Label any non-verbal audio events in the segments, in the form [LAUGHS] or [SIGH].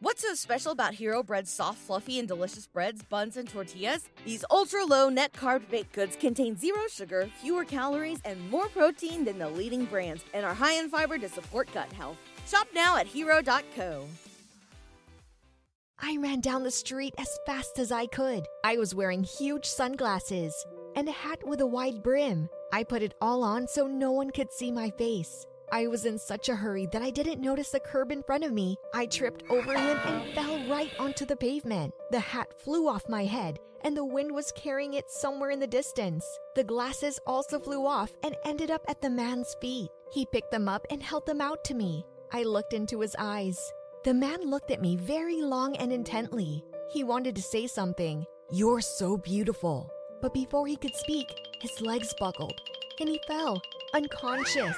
What's so special about Hero Bread's soft, fluffy, and delicious breads, buns, and tortillas? These ultra low net carb baked goods contain zero sugar, fewer calories, and more protein than the leading brands, and are high in fiber to support gut health. Shop now at hero.co. I ran down the street as fast as I could. I was wearing huge sunglasses and a hat with a wide brim. I put it all on so no one could see my face. I was in such a hurry that I didn't notice the curb in front of me. I tripped over him and fell right onto the pavement. The hat flew off my head, and the wind was carrying it somewhere in the distance. The glasses also flew off and ended up at the man's feet. He picked them up and held them out to me. I looked into his eyes. The man looked at me very long and intently. He wanted to say something. You're so beautiful. But before he could speak, his legs buckled and he fell, unconscious.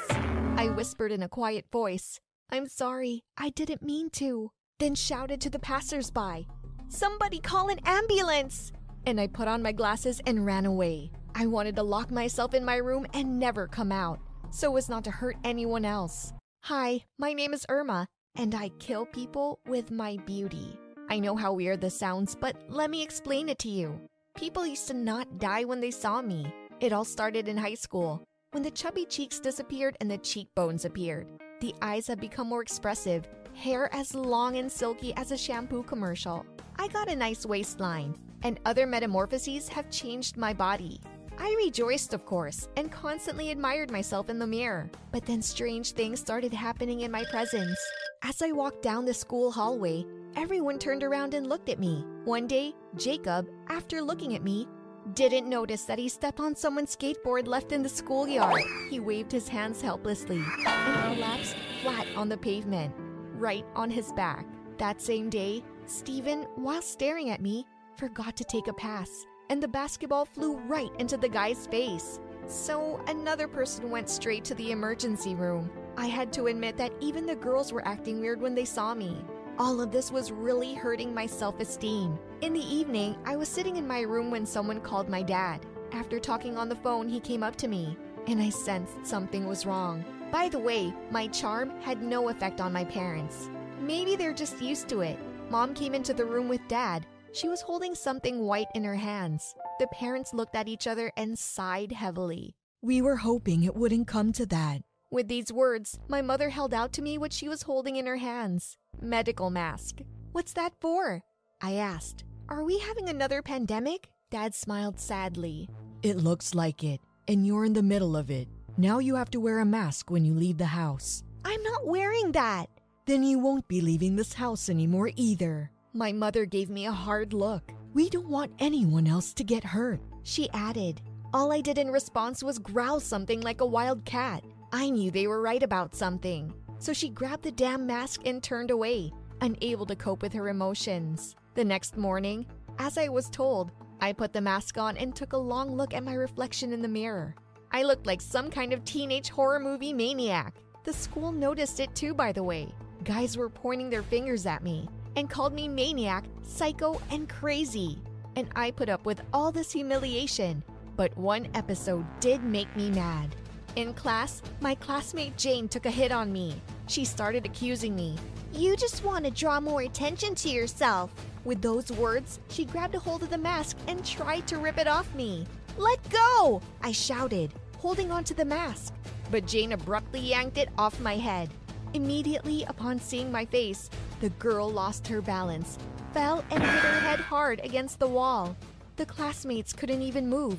I whispered in a quiet voice, I'm sorry, I didn't mean to. Then shouted to the passersby, Somebody call an ambulance! And I put on my glasses and ran away. I wanted to lock myself in my room and never come out, so as not to hurt anyone else. Hi, my name is Irma, and I kill people with my beauty. I know how weird this sounds, but let me explain it to you. People used to not die when they saw me. It all started in high school when the chubby cheeks disappeared and the cheekbones appeared. The eyes have become more expressive, hair as long and silky as a shampoo commercial. I got a nice waistline, and other metamorphoses have changed my body. I rejoiced, of course, and constantly admired myself in the mirror. But then strange things started happening in my presence. As I walked down the school hallway, everyone turned around and looked at me. One day, Jacob, after looking at me, didn't notice that he stepped on someone's skateboard left in the schoolyard. He waved his hands helplessly and collapsed flat on the pavement, right on his back. That same day, Stephen, while staring at me, forgot to take a pass, and the basketball flew right into the guy's face. So another person went straight to the emergency room. I had to admit that even the girls were acting weird when they saw me. All of this was really hurting my self esteem. In the evening, I was sitting in my room when someone called my dad. After talking on the phone, he came up to me, and I sensed something was wrong. By the way, my charm had no effect on my parents. Maybe they're just used to it. Mom came into the room with dad. She was holding something white in her hands. The parents looked at each other and sighed heavily. We were hoping it wouldn't come to that. With these words, my mother held out to me what she was holding in her hands medical mask. What's that for? I asked. Are we having another pandemic? Dad smiled sadly. It looks like it, and you're in the middle of it. Now you have to wear a mask when you leave the house. I'm not wearing that. Then you won't be leaving this house anymore either. My mother gave me a hard look. We don't want anyone else to get hurt. She added. All I did in response was growl something like a wild cat. I knew they were right about something so she grabbed the damn mask and turned away, unable to cope with her emotions. The next morning, as I was told, I put the mask on and took a long look at my reflection in the mirror. I looked like some kind of teenage horror movie maniac. The school noticed it too, by the way. Guys were pointing their fingers at me and called me maniac, psycho, and crazy. And I put up with all this humiliation. But one episode did make me mad. In class, my classmate Jane took a hit on me. She started accusing me. You just want to draw more attention to yourself. With those words, she grabbed a hold of the mask and tried to rip it off me. Let go! I shouted, holding onto the mask. But Jane abruptly yanked it off my head. Immediately upon seeing my face, the girl lost her balance, fell, and hit her head hard against the wall. The classmates couldn't even move.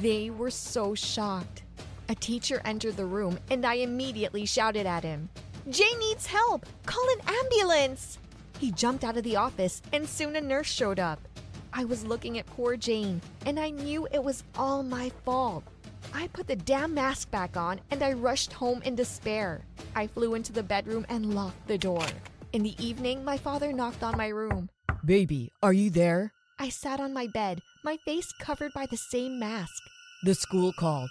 They were so shocked. A teacher entered the room and I immediately shouted at him, Jay needs help! Call an ambulance! He jumped out of the office and soon a nurse showed up. I was looking at poor Jane and I knew it was all my fault. I put the damn mask back on and I rushed home in despair. I flew into the bedroom and locked the door. In the evening, my father knocked on my room. Baby, are you there? I sat on my bed, my face covered by the same mask. The school called.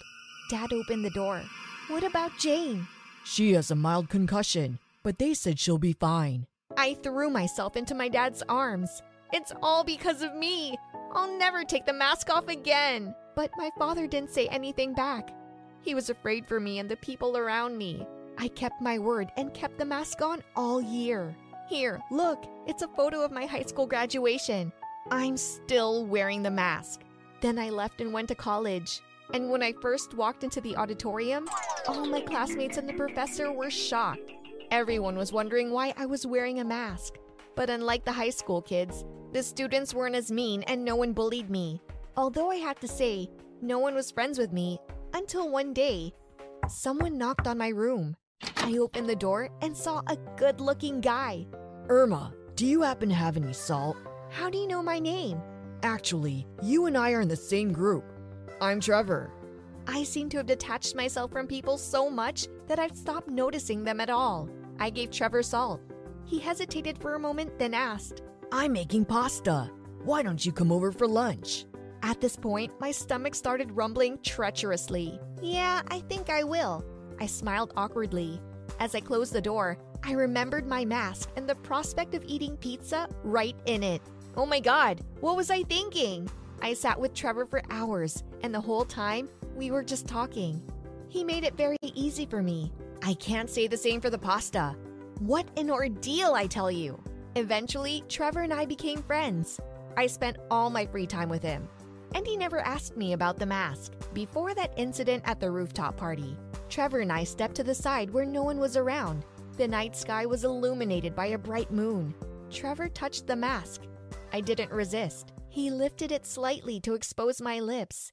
Dad opened the door. What about Jane? She has a mild concussion, but they said she'll be fine. I threw myself into my dad's arms. It's all because of me. I'll never take the mask off again. But my father didn't say anything back. He was afraid for me and the people around me. I kept my word and kept the mask on all year. Here, look, it's a photo of my high school graduation. I'm still wearing the mask. Then I left and went to college. And when I first walked into the auditorium, all my classmates and the professor were shocked. Everyone was wondering why I was wearing a mask. But unlike the high school kids, the students weren't as mean and no one bullied me. Although I had to say, no one was friends with me until one day, someone knocked on my room. I opened the door and saw a good looking guy. Irma, do you happen to have any salt? How do you know my name? Actually, you and I are in the same group. I'm Trevor. I seem to have detached myself from people so much that I've stopped noticing them at all. I gave Trevor salt. He hesitated for a moment, then asked, I'm making pasta. Why don't you come over for lunch? At this point, my stomach started rumbling treacherously. Yeah, I think I will. I smiled awkwardly. As I closed the door, I remembered my mask and the prospect of eating pizza right in it. Oh my god, what was I thinking? I sat with Trevor for hours, and the whole time, we were just talking. He made it very easy for me. I can't say the same for the pasta. What an ordeal, I tell you! Eventually, Trevor and I became friends. I spent all my free time with him. And he never asked me about the mask. Before that incident at the rooftop party, Trevor and I stepped to the side where no one was around. The night sky was illuminated by a bright moon. Trevor touched the mask. I didn't resist. He lifted it slightly to expose my lips.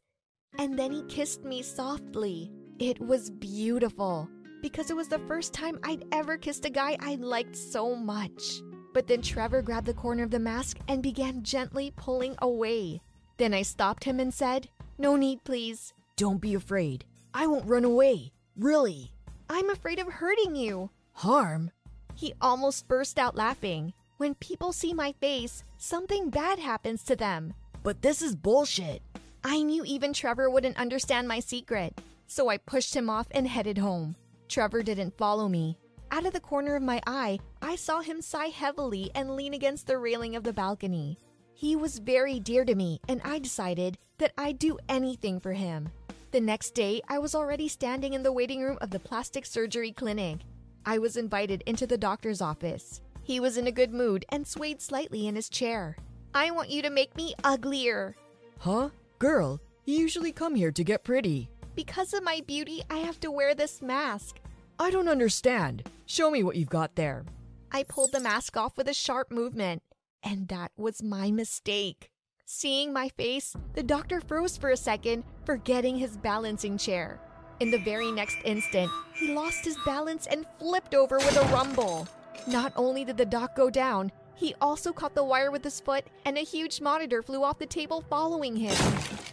And then he kissed me softly. It was beautiful because it was the first time I'd ever kissed a guy I liked so much. But then Trevor grabbed the corner of the mask and began gently pulling away. Then I stopped him and said, No need, please. Don't be afraid. I won't run away. Really. I'm afraid of hurting you. Harm? He almost burst out laughing. When people see my face, something bad happens to them. But this is bullshit. I knew even Trevor wouldn't understand my secret, so I pushed him off and headed home. Trevor didn't follow me. Out of the corner of my eye, I saw him sigh heavily and lean against the railing of the balcony. He was very dear to me, and I decided that I'd do anything for him. The next day, I was already standing in the waiting room of the plastic surgery clinic. I was invited into the doctor's office. He was in a good mood and swayed slightly in his chair. I want you to make me uglier. Huh? Girl, you usually come here to get pretty. Because of my beauty, I have to wear this mask. I don't understand. Show me what you've got there. I pulled the mask off with a sharp movement, and that was my mistake. Seeing my face, the doctor froze for a second, forgetting his balancing chair. In the very next instant, he lost his balance and flipped over with a rumble. Not only did the doc go down, he also caught the wire with his foot, and a huge monitor flew off the table following him.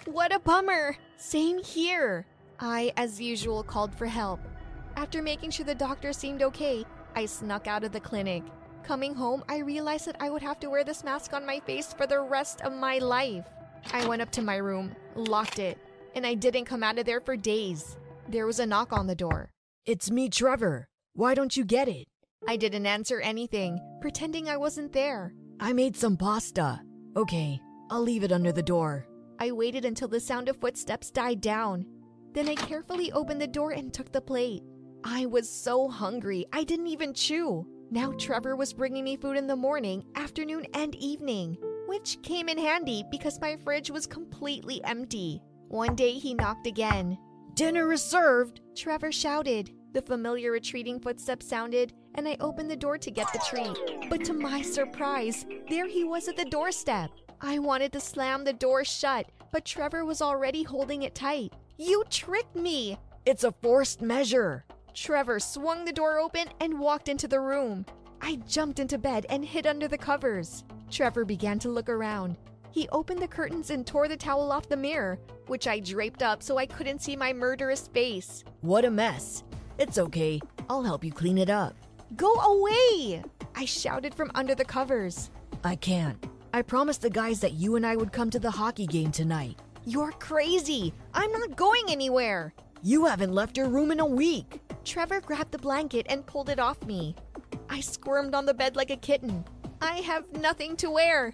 What a bummer! Same here. I, as usual, called for help. After making sure the doctor seemed okay, I snuck out of the clinic. Coming home, I realized that I would have to wear this mask on my face for the rest of my life. I went up to my room, locked it, and I didn't come out of there for days. There was a knock on the door. It's me, Trevor. Why don't you get it? I didn't answer anything, pretending I wasn't there. I made some pasta. Okay, I'll leave it under the door. I waited until the sound of footsteps died down. Then I carefully opened the door and took the plate. I was so hungry, I didn't even chew. Now Trevor was bringing me food in the morning, afternoon, and evening, which came in handy because my fridge was completely empty. One day he knocked again. Dinner is served, Trevor shouted. The familiar retreating footsteps sounded, and I opened the door to get the treat. But to my surprise, there he was at the doorstep. I wanted to slam the door shut, but Trevor was already holding it tight. You tricked me! It's a forced measure. Trevor swung the door open and walked into the room. I jumped into bed and hid under the covers. Trevor began to look around. He opened the curtains and tore the towel off the mirror, which I draped up so I couldn't see my murderous face. What a mess. It's okay. I'll help you clean it up. Go away! I shouted from under the covers. I can't. I promised the guys that you and I would come to the hockey game tonight. You're crazy! I'm not going anywhere! You haven't left your room in a week. Trevor grabbed the blanket and pulled it off me. I squirmed on the bed like a kitten. I have nothing to wear.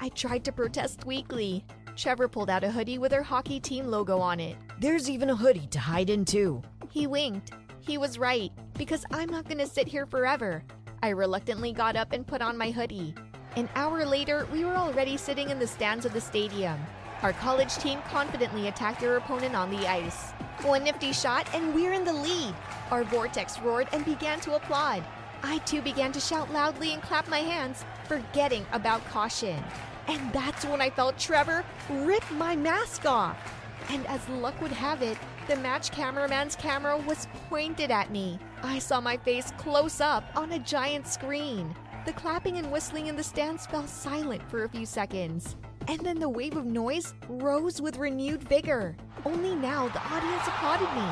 I tried to protest weakly. Trevor pulled out a hoodie with her hockey team logo on it. There's even a hoodie to hide in, too. He winked. He was right, because I'm not going to sit here forever. I reluctantly got up and put on my hoodie. An hour later, we were already sitting in the stands of the stadium. Our college team confidently attacked their opponent on the ice. One nifty shot, and we're in the lead. Our vortex roared and began to applaud. I too began to shout loudly and clap my hands, forgetting about caution. And that's when I felt Trevor rip my mask off. And as luck would have it, the match cameraman's camera was pointed at me. I saw my face close up on a giant screen. The clapping and whistling in the stands fell silent for a few seconds. And then the wave of noise rose with renewed vigor. Only now the audience applauded me.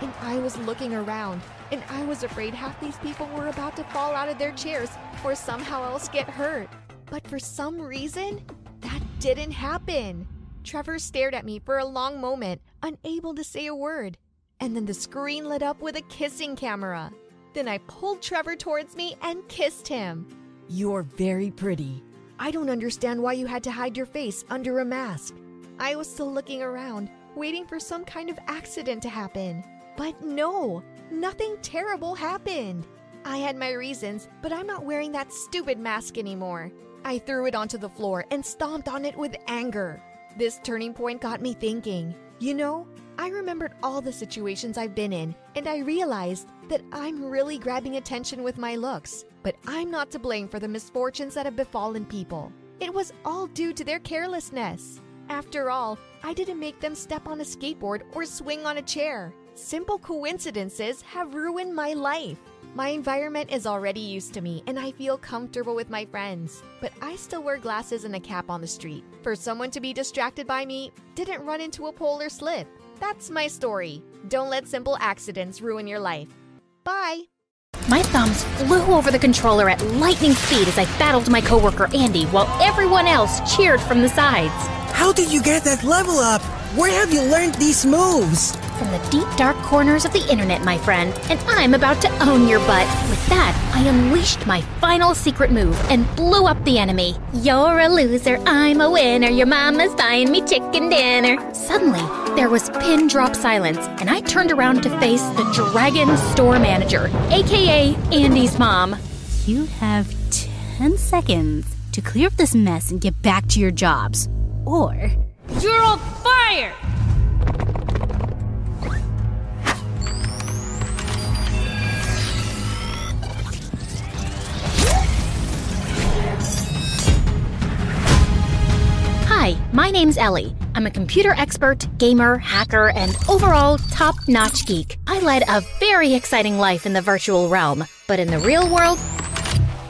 And I was looking around, and I was afraid half these people were about to fall out of their chairs or somehow else get hurt. But for some reason, that didn't happen. Trevor stared at me for a long moment, unable to say a word. And then the screen lit up with a kissing camera. Then I pulled Trevor towards me and kissed him. You're very pretty. I don't understand why you had to hide your face under a mask. I was still looking around, waiting for some kind of accident to happen. But no, nothing terrible happened. I had my reasons, but I'm not wearing that stupid mask anymore. I threw it onto the floor and stomped on it with anger. This turning point got me thinking. You know, I remembered all the situations I've been in, and I realized that I'm really grabbing attention with my looks. But I'm not to blame for the misfortunes that have befallen people. It was all due to their carelessness. After all, I didn't make them step on a skateboard or swing on a chair. Simple coincidences have ruined my life. My environment is already used to me and I feel comfortable with my friends, but I still wear glasses and a cap on the street. For someone to be distracted by me, didn't run into a pole or slip. That's my story. Don't let simple accidents ruin your life. Bye! My thumbs flew over the controller at lightning speed as I battled my coworker Andy while everyone else cheered from the sides. How did you get that level up? Where have you learned these moves? From the deep dark corners of the internet, my friend, and I'm about to own your butt. With that, I unleashed my final secret move and blew up the enemy. You're a loser, I'm a winner, your mama's buying me chicken dinner. Suddenly, there was pin drop silence, and I turned around to face the Dragon Store Manager, aka Andy's mom. You have 10 seconds to clear up this mess and get back to your jobs. Or you're all fired! Hi, my name's Ellie. I'm a computer expert, gamer, hacker, and overall top notch geek. I led a very exciting life in the virtual realm, but in the real world,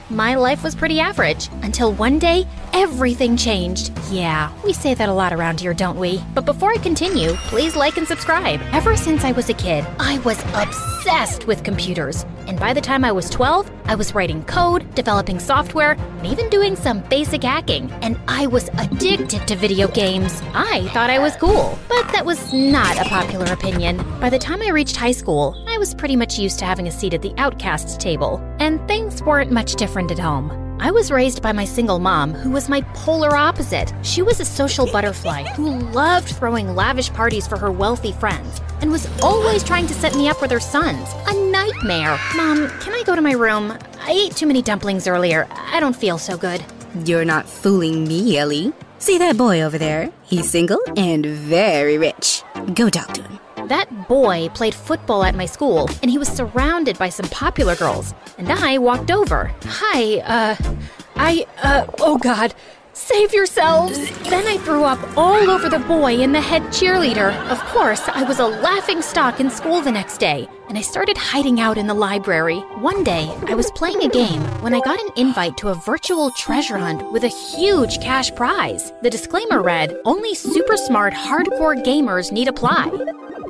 my life was pretty average until one day everything changed. Yeah, we say that a lot around here, don't we? But before I continue, please like and subscribe. Ever since I was a kid, I was obsessed with computers. And by the time I was 12, I was writing code, developing software, and even doing some basic hacking. And I was addicted to video games. I thought I was cool, but that was not a popular opinion. By the time I reached high school, I was pretty much used to having a seat at the outcasts table, and things weren't much different at home. I was raised by my single mom, who was my polar opposite. She was a social butterfly who loved throwing lavish parties for her wealthy friends and was always trying to set me up with her sons. A nightmare. Mom, can I go to my room? I ate too many dumplings earlier. I don't feel so good. You're not fooling me, Ellie. See that boy over there? He's single and very rich. Go talk to him. That boy played football at my school, and he was surrounded by some popular girls. And I walked over. Hi, uh, I, uh, oh god, save yourselves! Then I threw up all over the boy and the head cheerleader. Of course, I was a laughing stock in school the next day, and I started hiding out in the library. One day, I was playing a game when I got an invite to a virtual treasure hunt with a huge cash prize. The disclaimer read, only super smart hardcore gamers need apply.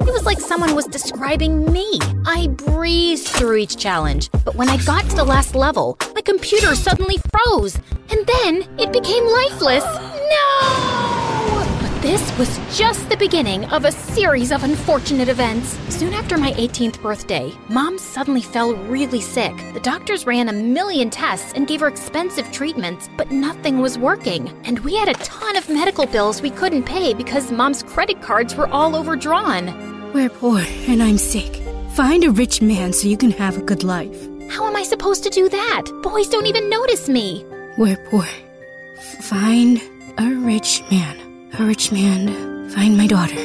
It was like someone was describing me. I breezed through each challenge, but when I got to the last level, my computer suddenly froze, and then it became lifeless. No! This was just the beginning of a series of unfortunate events. Soon after my 18th birthday, mom suddenly fell really sick. The doctors ran a million tests and gave her expensive treatments, but nothing was working. And we had a ton of medical bills we couldn't pay because mom's credit cards were all overdrawn. We're poor and I'm sick. Find a rich man so you can have a good life. How am I supposed to do that? Boys don't even notice me. We're poor. Find a rich man. A rich man. Find my daughter.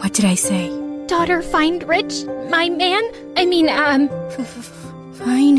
What did I say? Daughter, find rich? My man? I mean, um. Find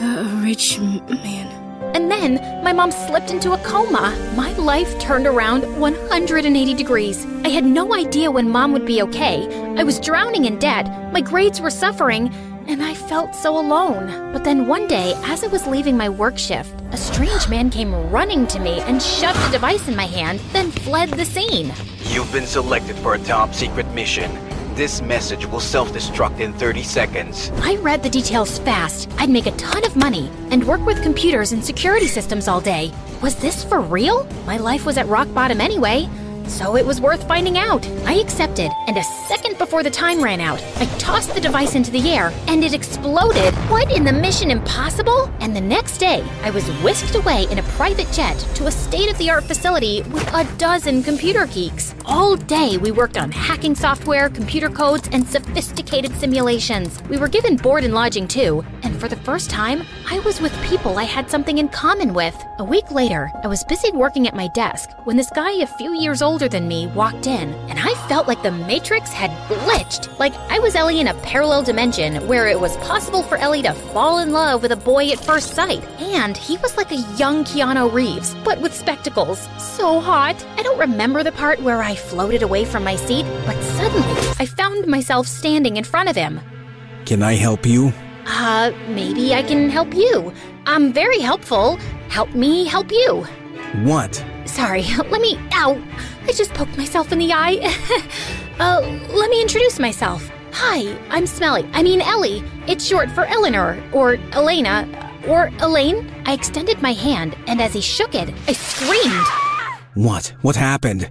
a rich man. And then my mom slipped into a coma. My life turned around 180 degrees. I had no idea when mom would be okay. I was drowning in debt, my grades were suffering, and I felt so alone. But then one day, as I was leaving my work shift, a strange man came running to me and shoved a device in my hand, then fled the scene. You've been selected for a top secret mission. This message will self destruct in 30 seconds. I read the details fast. I'd make a ton of money and work with computers and security systems all day. Was this for real? My life was at rock bottom anyway. So it was worth finding out. I accepted, and a second before the time ran out, I tossed the device into the air, and it exploded. What in the Mission Impossible? And the next day, I was whisked away in a private jet to a state of the art facility with a dozen computer geeks. All day, we worked on hacking software, computer codes, and sophisticated simulations. We were given board and lodging too, and for the first time, I was with people I had something in common with. A week later, I was busy working at my desk when this guy a few years older than me walked in, and I felt like the Matrix had glitched. Like I was Ellie in a parallel dimension where it was possible for Ellie to fall in love with a boy at first sight. And he was like a young Keanu Reeves, but with spectacles. So hot. I don't remember the part where I floated away from my seat, but suddenly I found myself standing in front of him. Can I help you? Uh, maybe I can help you. I'm very helpful. Help me help you. What? Sorry, [LAUGHS] let me. Ow! I just poked myself in the eye. [LAUGHS] uh, let me introduce myself. Hi, I'm Smelly. I mean, Ellie. It's short for Eleanor, or Elena, or Elaine. I extended my hand, and as he shook it, I screamed. What? What happened?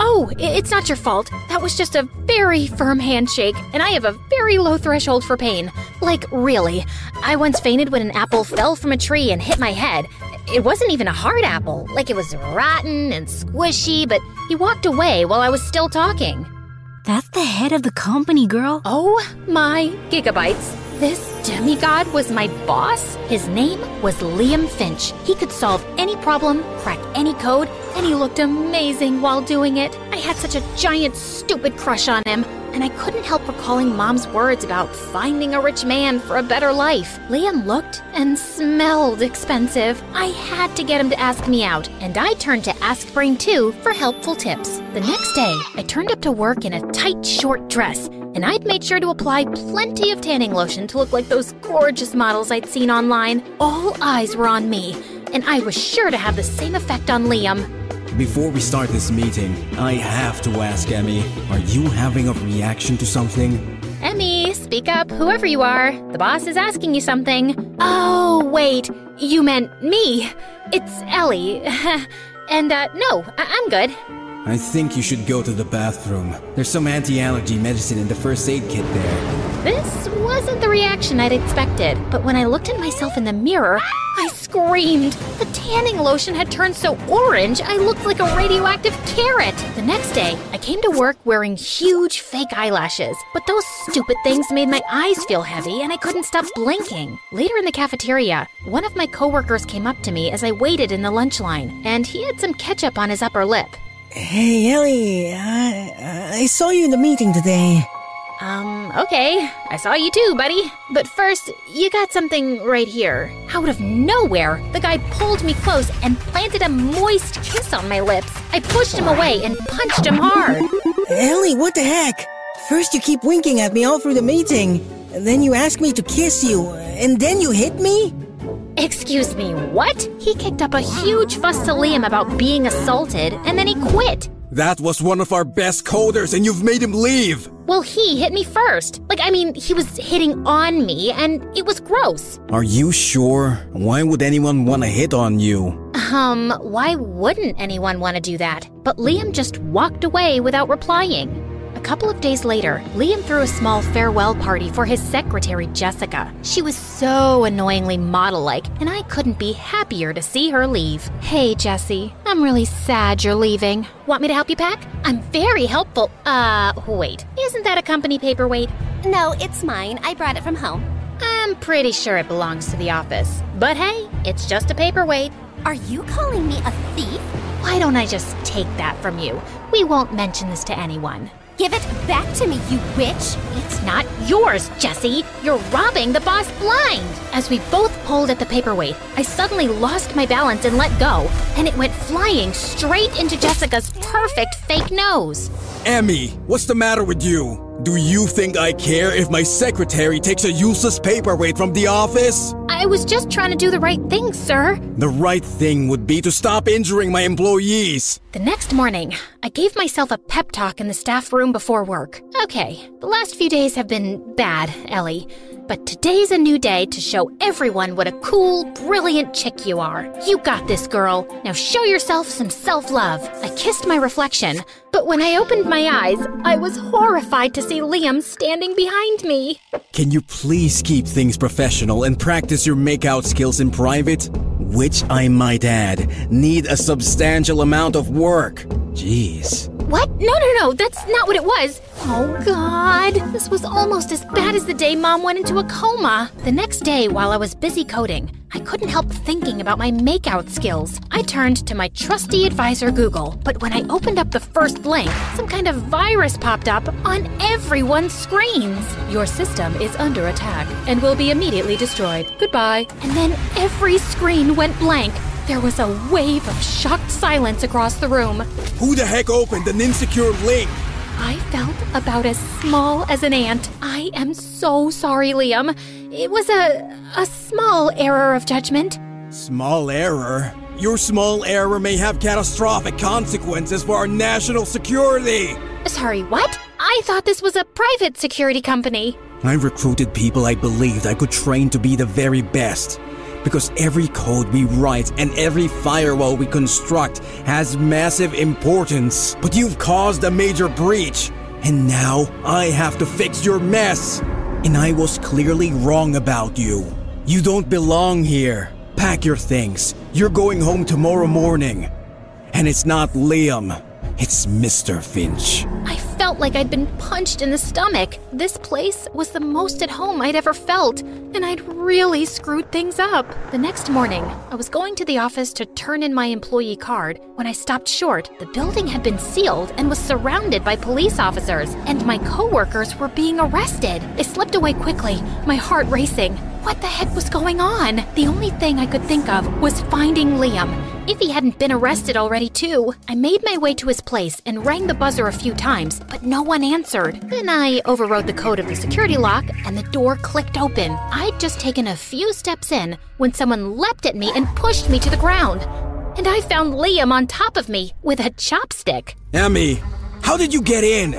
Oh, it's not your fault. That was just a very firm handshake, and I have a very low threshold for pain. Like, really. I once fainted when an apple fell from a tree and hit my head. It wasn't even a hard apple. Like, it was rotten and squishy, but he walked away while I was still talking. That's the head of the company, girl. Oh my gigabytes. This demigod was my boss? His name was Liam Finch. He could solve any problem, crack any code, and he looked amazing while doing it. I had such a giant, stupid crush on him, and I couldn't help recalling Mom's words about finding a rich man for a better life. Liam looked and smelled expensive. I had to get him to ask me out, and I turned to Ask Brain 2 for helpful tips. The next day, I turned up to work in a tight, short dress, and I'd made sure to apply plenty of tanning lotion to look like those gorgeous models I'd seen online. All eyes were on me, and I was sure to have the same effect on Liam. Before we start this meeting, I have to ask Emmy, are you having a reaction to something? Emmy, speak up, whoever you are. The boss is asking you something. Oh, wait, you meant me. It's Ellie. [LAUGHS] and, uh, no, I- I'm good. I think you should go to the bathroom. There's some anti-allergy medicine in the first aid kit there. This wasn't the reaction I'd expected, but when I looked at myself in the mirror, I screamed. The tanning lotion had turned so orange, I looked like a radioactive carrot. The next day, I came to work wearing huge fake eyelashes, but those stupid things made my eyes feel heavy and I couldn't stop blinking. Later in the cafeteria, one of my coworkers came up to me as I waited in the lunch line, and he had some ketchup on his upper lip. Hey, Ellie, I, I saw you in the meeting today. Um, okay. I saw you too, buddy. But first, you got something right here. Out of nowhere, the guy pulled me close and planted a moist kiss on my lips. I pushed him away and punched him hard. Ellie, what the heck? First you keep winking at me all through the meeting, then you ask me to kiss you, and then you hit me? Excuse me, what? He kicked up a huge fuss to Liam about being assaulted, and then he quit. That was one of our best coders, and you've made him leave! Well, he hit me first. Like, I mean, he was hitting on me, and it was gross. Are you sure? Why would anyone want to hit on you? Um, why wouldn't anyone want to do that? But Liam just walked away without replying. A couple of days later, Liam threw a small farewell party for his secretary, Jessica. She was so annoyingly model like, and I couldn't be happier to see her leave. Hey, Jessie, I'm really sad you're leaving. Want me to help you pack? I'm very helpful. Uh, wait, isn't that a company paperweight? No, it's mine. I brought it from home. I'm pretty sure it belongs to the office. But hey, it's just a paperweight. Are you calling me a thief? Why don't I just take that from you? We won't mention this to anyone. Give it back to me, you witch! It's not yours, Jesse! You're robbing the boss blind! As we both pulled at the paperweight, I suddenly lost my balance and let go, and it went flying straight into Jessica's perfect fake nose. Emmy, what's the matter with you? Do you think I care if my secretary takes a useless paperweight from the office? I was just trying to do the right thing, sir. The right thing would be to stop injuring my employees. The next morning, I gave myself a pep talk in the staff room before work. Okay, the last few days have been bad, Ellie. But today's a new day to show everyone what a cool, brilliant chick you are. You got this, girl. Now show yourself some self love. I kissed my reflection, but when I opened my eyes, I was horrified to see Liam standing behind me. Can you please keep things professional and practice your makeout skills in private? Which, I might add, need a substantial amount of work. Jeez. What? No, no, no, that's not what it was. Oh, God. This was almost as bad as the day Mom went into a coma. The next day, while I was busy coding, I couldn't help thinking about my makeout skills. I turned to my trusty advisor, Google, but when I opened up the first link, some kind of virus popped up on everyone's screens. Your system is under attack and will be immediately destroyed. Goodbye. And then every screen went blank. There was a wave of shocked silence across the room. Who the heck opened an insecure link? I felt about as small as an ant. I am so sorry, Liam. It was a a small error of judgment. Small error? Your small error may have catastrophic consequences for our national security. Sorry, what? I thought this was a private security company. I recruited people I believed I could train to be the very best. Because every code we write and every firewall we construct has massive importance. But you've caused a major breach. And now I have to fix your mess. And I was clearly wrong about you. You don't belong here. Pack your things. You're going home tomorrow morning. And it's not Liam, it's Mr. Finch. I felt like I'd been punched in the stomach. This place was the most at home I'd ever felt, and I'd really screwed things up. The next morning, I was going to the office to turn in my employee card when I stopped short. The building had been sealed and was surrounded by police officers, and my coworkers were being arrested. I slipped away quickly, my heart racing. What the heck was going on? The only thing I could think of was finding Liam. If he hadn't been arrested already, too. I made my way to his place and rang the buzzer a few times, but no one answered. Then I overrode the code of the security lock and the door clicked open. I'd just taken a few steps in when someone leapt at me and pushed me to the ground. And I found Liam on top of me with a chopstick. Emmy, how did you get in?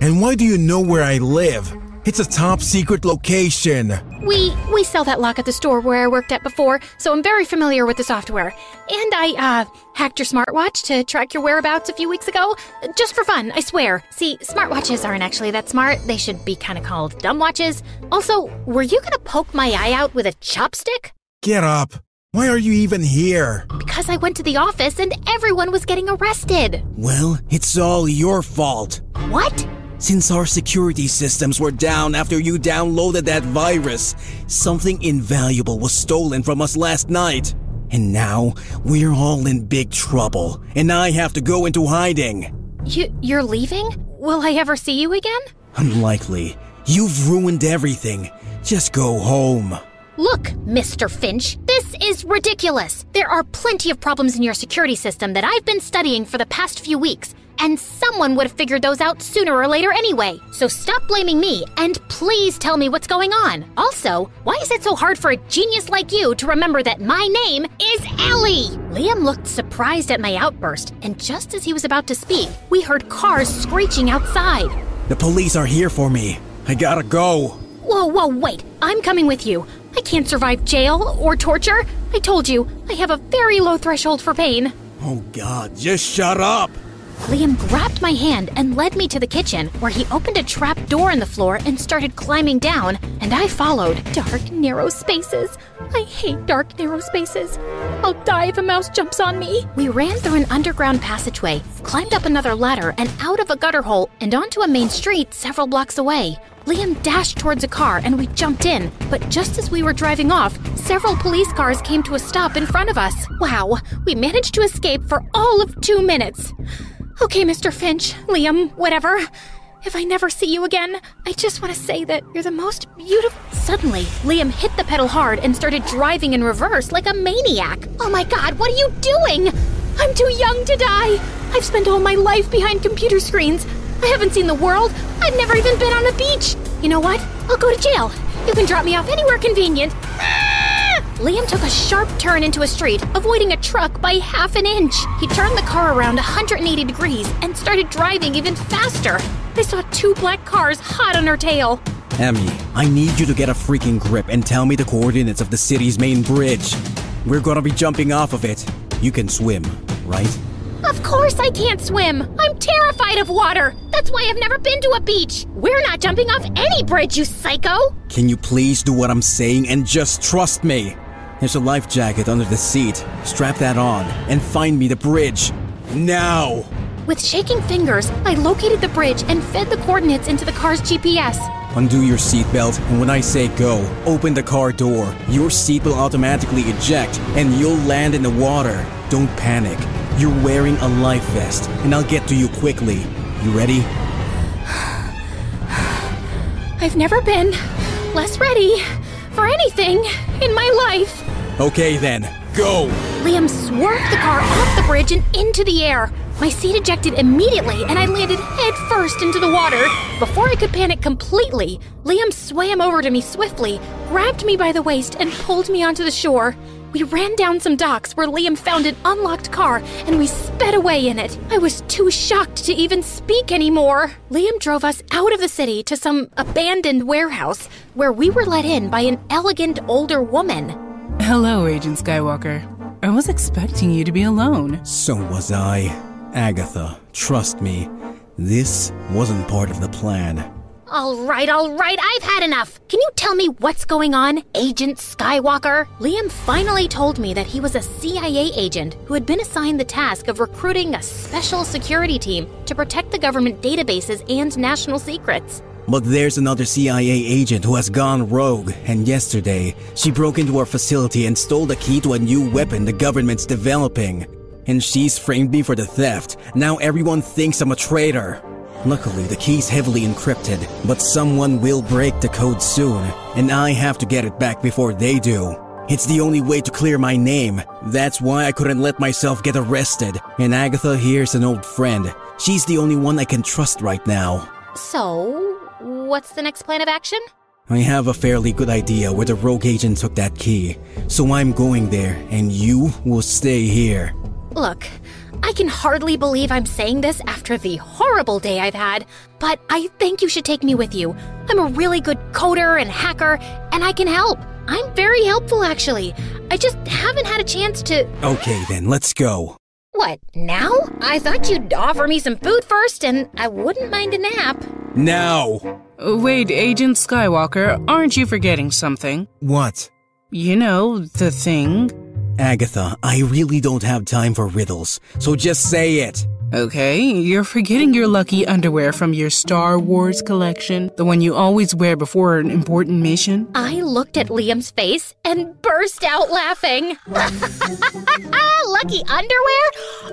And why do you know where I live? It's a top secret location. We we sell that lock at the store where I worked at before, so I'm very familiar with the software. And I uh hacked your smartwatch to track your whereabouts a few weeks ago, just for fun, I swear. See, smartwatches aren't actually that smart. They should be kind of called dumb watches. Also, were you going to poke my eye out with a chopstick? Get up. Why are you even here? Because I went to the office and everyone was getting arrested. Well, it's all your fault. What? Since our security systems were down after you downloaded that virus, something invaluable was stolen from us last night. And now we're all in big trouble, and I have to go into hiding. You you're leaving? Will I ever see you again? Unlikely. You've ruined everything. Just go home. Look, Mr. Finch, this is ridiculous. There are plenty of problems in your security system that I've been studying for the past few weeks, and someone would have figured those out sooner or later anyway. So stop blaming me and please tell me what's going on. Also, why is it so hard for a genius like you to remember that my name is Ellie? Liam looked surprised at my outburst, and just as he was about to speak, we heard cars screeching outside. The police are here for me. I gotta go. Whoa, whoa, wait. I'm coming with you. I can't survive jail or torture. I told you, I have a very low threshold for pain. Oh god, just shut up! Liam grabbed my hand and led me to the kitchen, where he opened a trap door in the floor and started climbing down, and I followed. Dark, narrow spaces. I hate dark, narrow spaces. I'll die if a mouse jumps on me. We ran through an underground passageway, climbed up another ladder, and out of a gutter hole, and onto a main street several blocks away. Liam dashed towards a car and we jumped in, but just as we were driving off, several police cars came to a stop in front of us. Wow, we managed to escape for all of two minutes. Okay, Mr. Finch, Liam, whatever. If I never see you again, I just want to say that you're the most beautiful. Suddenly, Liam hit the pedal hard and started driving in reverse like a maniac. Oh my god, what are you doing? I'm too young to die. I've spent all my life behind computer screens. I haven't seen the world. I've never even been on a beach. You know what? I'll go to jail. You can drop me off anywhere convenient. Ah! Liam took a sharp turn into a street, avoiding a truck by half an inch. He turned the car around 180 degrees and started driving even faster. I saw two black cars hot on her tail. Emmy, I need you to get a freaking grip and tell me the coordinates of the city's main bridge. We're gonna be jumping off of it. You can swim, right? Of course I can't swim. I'm terrified of water. That's why I've never been to a beach. We're not jumping off any bridge, you psycho. Can you please do what I'm saying and just trust me? There's a life jacket under the seat. Strap that on and find me the bridge. Now! With shaking fingers, I located the bridge and fed the coordinates into the car's GPS. Undo your seatbelt, and when I say go, open the car door. Your seat will automatically eject, and you'll land in the water. Don't panic. You're wearing a life vest, and I'll get to you quickly. You ready? I've never been less ready for anything in my life. Okay then, go! Liam swerved the car off the bridge and into the air. My seat ejected immediately and I landed head first into the water. Before I could panic completely, Liam swam over to me swiftly, grabbed me by the waist, and pulled me onto the shore. We ran down some docks where Liam found an unlocked car and we sped away in it. I was too shocked to even speak anymore. Liam drove us out of the city to some abandoned warehouse where we were let in by an elegant older woman. Hello, Agent Skywalker. I was expecting you to be alone. So was I. Agatha, trust me, this wasn't part of the plan. All right, all right, I've had enough. Can you tell me what's going on, Agent Skywalker? Liam finally told me that he was a CIA agent who had been assigned the task of recruiting a special security team to protect the government databases and national secrets. But there's another CIA agent who has gone rogue, and yesterday, she broke into our facility and stole the key to a new weapon the government's developing. And she's framed me for the theft. Now everyone thinks I'm a traitor. Luckily, the key's heavily encrypted, but someone will break the code soon, and I have to get it back before they do. It's the only way to clear my name. That's why I couldn't let myself get arrested. And Agatha here's an old friend. She's the only one I can trust right now. So, what's the next plan of action? I have a fairly good idea where the rogue agent took that key, so I'm going there, and you will stay here. Look, I can hardly believe I'm saying this after the horrible day I've had, but I think you should take me with you. I'm a really good coder and hacker, and I can help. I'm very helpful, actually. I just haven't had a chance to. Okay, then, let's go. What, now? I thought you'd offer me some food first, and I wouldn't mind a nap. Now! Uh, wait, Agent Skywalker, aren't you forgetting something? What? You know, the thing. Agatha, I really don't have time for riddles, so just say it. Okay, you're forgetting your lucky underwear from your Star Wars collection, the one you always wear before an important mission. I looked at Liam's face and burst out laughing. [LAUGHS] lucky underwear?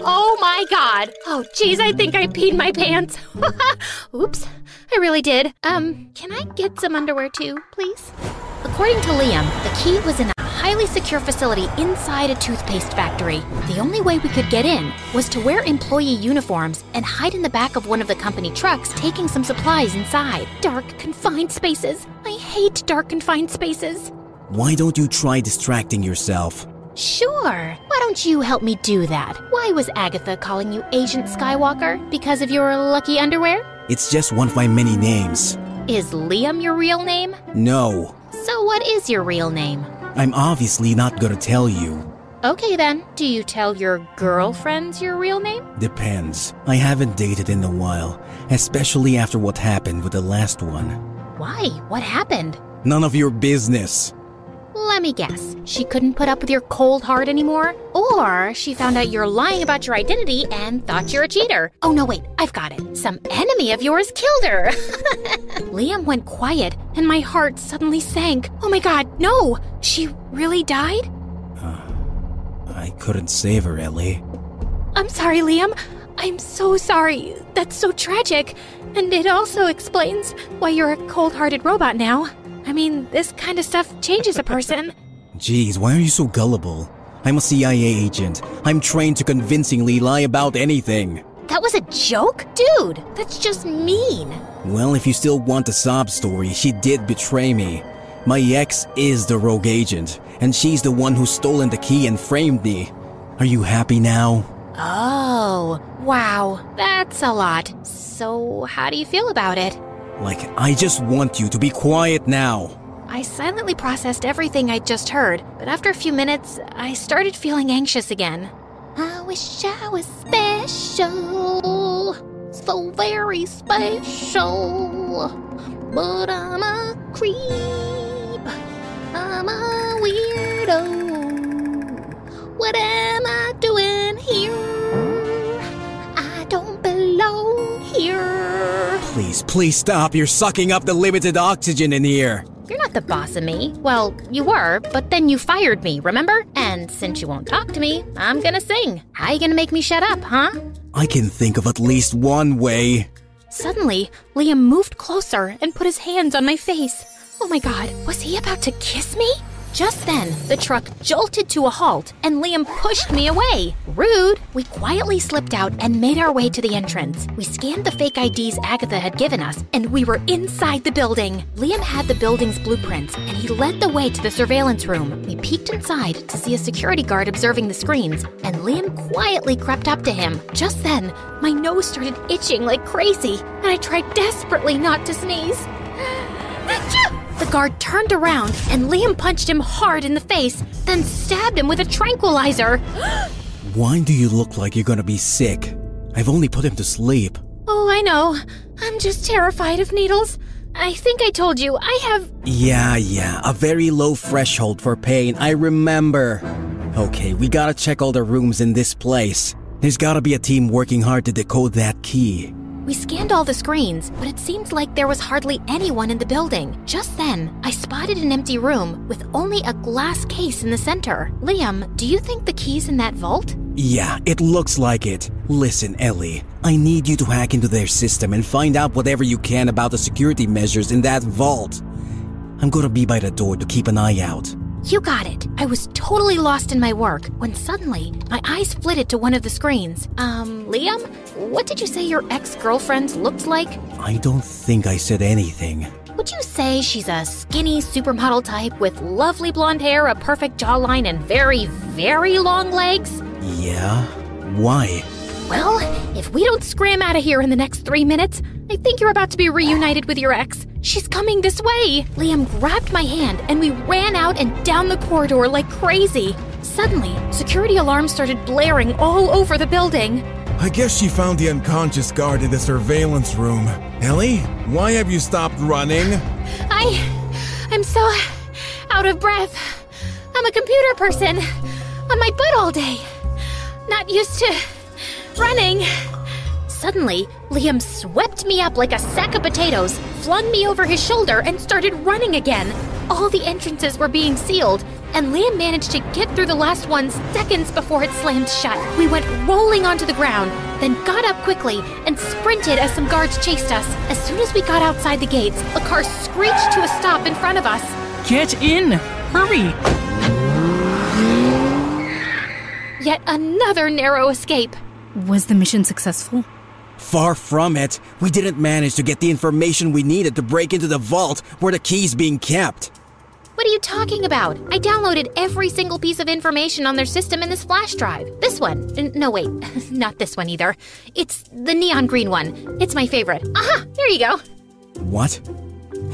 Oh my god. Oh jeez, I think I peed my pants. [LAUGHS] Oops, I really did. Um, can I get some underwear too, please? According to Liam, the key was in a highly secure facility inside a toothpaste factory. The only way we could get in was to wear employee uniforms and hide in the back of one of the company trucks taking some supplies inside. Dark, confined spaces. I hate dark, confined spaces. Why don't you try distracting yourself? Sure. Why don't you help me do that? Why was Agatha calling you Agent Skywalker? Because of your lucky underwear? It's just one of my many names. Is Liam your real name? No. So, what is your real name? I'm obviously not gonna tell you. Okay then. Do you tell your girlfriends your real name? Depends. I haven't dated in a while, especially after what happened with the last one. Why? What happened? None of your business. Let me guess. She couldn't put up with your cold heart anymore? Or she found out you're lying about your identity and thought you're a cheater. Oh, no, wait, I've got it. Some enemy of yours killed her. [LAUGHS] Liam went quiet, and my heart suddenly sank. Oh my god, no! She really died? Uh, I couldn't save her, Ellie. I'm sorry, Liam. I'm so sorry. That's so tragic. And it also explains why you're a cold hearted robot now. I mean, this kind of stuff changes a person. [LAUGHS] Jeez, why are you so gullible? I'm a CIA agent. I'm trained to convincingly lie about anything. That was a joke? Dude, that's just mean. Well, if you still want the sob story, she did betray me. My ex is the rogue agent, and she's the one who's stolen the key and framed me. Are you happy now? Oh, wow, that's a lot. So, how do you feel about it? Like, I just want you to be quiet now. I silently processed everything I'd just heard, but after a few minutes, I started feeling anxious again. I wish I was special, so very special. But I'm a creep, I'm a weirdo. What am I doing here? I don't belong here. Please, please stop. You're sucking up the limited oxygen in here. You're not the boss of me. Well, you were, but then you fired me, remember? And since you won't talk to me, I'm gonna sing. How you gonna make me shut up, huh? I can think of at least one way. Suddenly, Liam moved closer and put his hands on my face. Oh my god, was he about to kiss me? Just then, the truck jolted to a halt and Liam pushed me away. Rude! We quietly slipped out and made our way to the entrance. We scanned the fake IDs Agatha had given us, and we were inside the building. Liam had the building's blueprints, and he led the way to the surveillance room. We peeked inside to see a security guard observing the screens, and Liam quietly crept up to him. Just then, my nose started itching like crazy, and I tried desperately not to sneeze. The guard turned around and Liam punched him hard in the face, then stabbed him with a tranquilizer. [GASPS] Why do you look like you're gonna be sick? I've only put him to sleep. Oh, I know. I'm just terrified of needles. I think I told you, I have. Yeah, yeah, a very low threshold for pain, I remember. Okay, we gotta check all the rooms in this place. There's gotta be a team working hard to decode that key. We scanned all the screens, but it seemed like there was hardly anyone in the building. Just then, I spotted an empty room with only a glass case in the center. Liam, do you think the key's in that vault? Yeah, it looks like it. Listen, Ellie, I need you to hack into their system and find out whatever you can about the security measures in that vault. I'm gonna be by the door to keep an eye out. You got it. I was totally lost in my work when suddenly my eyes flitted to one of the screens. Um, Liam, what did you say your ex girlfriend looked like? I don't think I said anything. Would you say she's a skinny supermodel type with lovely blonde hair, a perfect jawline, and very, very long legs? Yeah? Why? Well, if we don't scram out of here in the next three minutes, I think you're about to be reunited with your ex. She's coming this way. Liam grabbed my hand and we ran out and down the corridor like crazy. Suddenly, security alarms started blaring all over the building. I guess she found the unconscious guard in the surveillance room. Ellie, why have you stopped running? I. I'm so out of breath. I'm a computer person. On my butt all day. Not used to running. Suddenly, Liam swept me up like a sack of potatoes, flung me over his shoulder, and started running again. All the entrances were being sealed, and Liam managed to get through the last one seconds before it slammed shut. We went rolling onto the ground, then got up quickly and sprinted as some guards chased us. As soon as we got outside the gates, a car screeched to a stop in front of us. Get in! Hurry! Yet another narrow escape. Was the mission successful? Far from it. We didn't manage to get the information we needed to break into the vault where the key's being kept. What are you talking about? I downloaded every single piece of information on their system in this flash drive. This one. No, wait, [LAUGHS] not this one either. It's the neon green one. It's my favorite. Aha, here you go. What?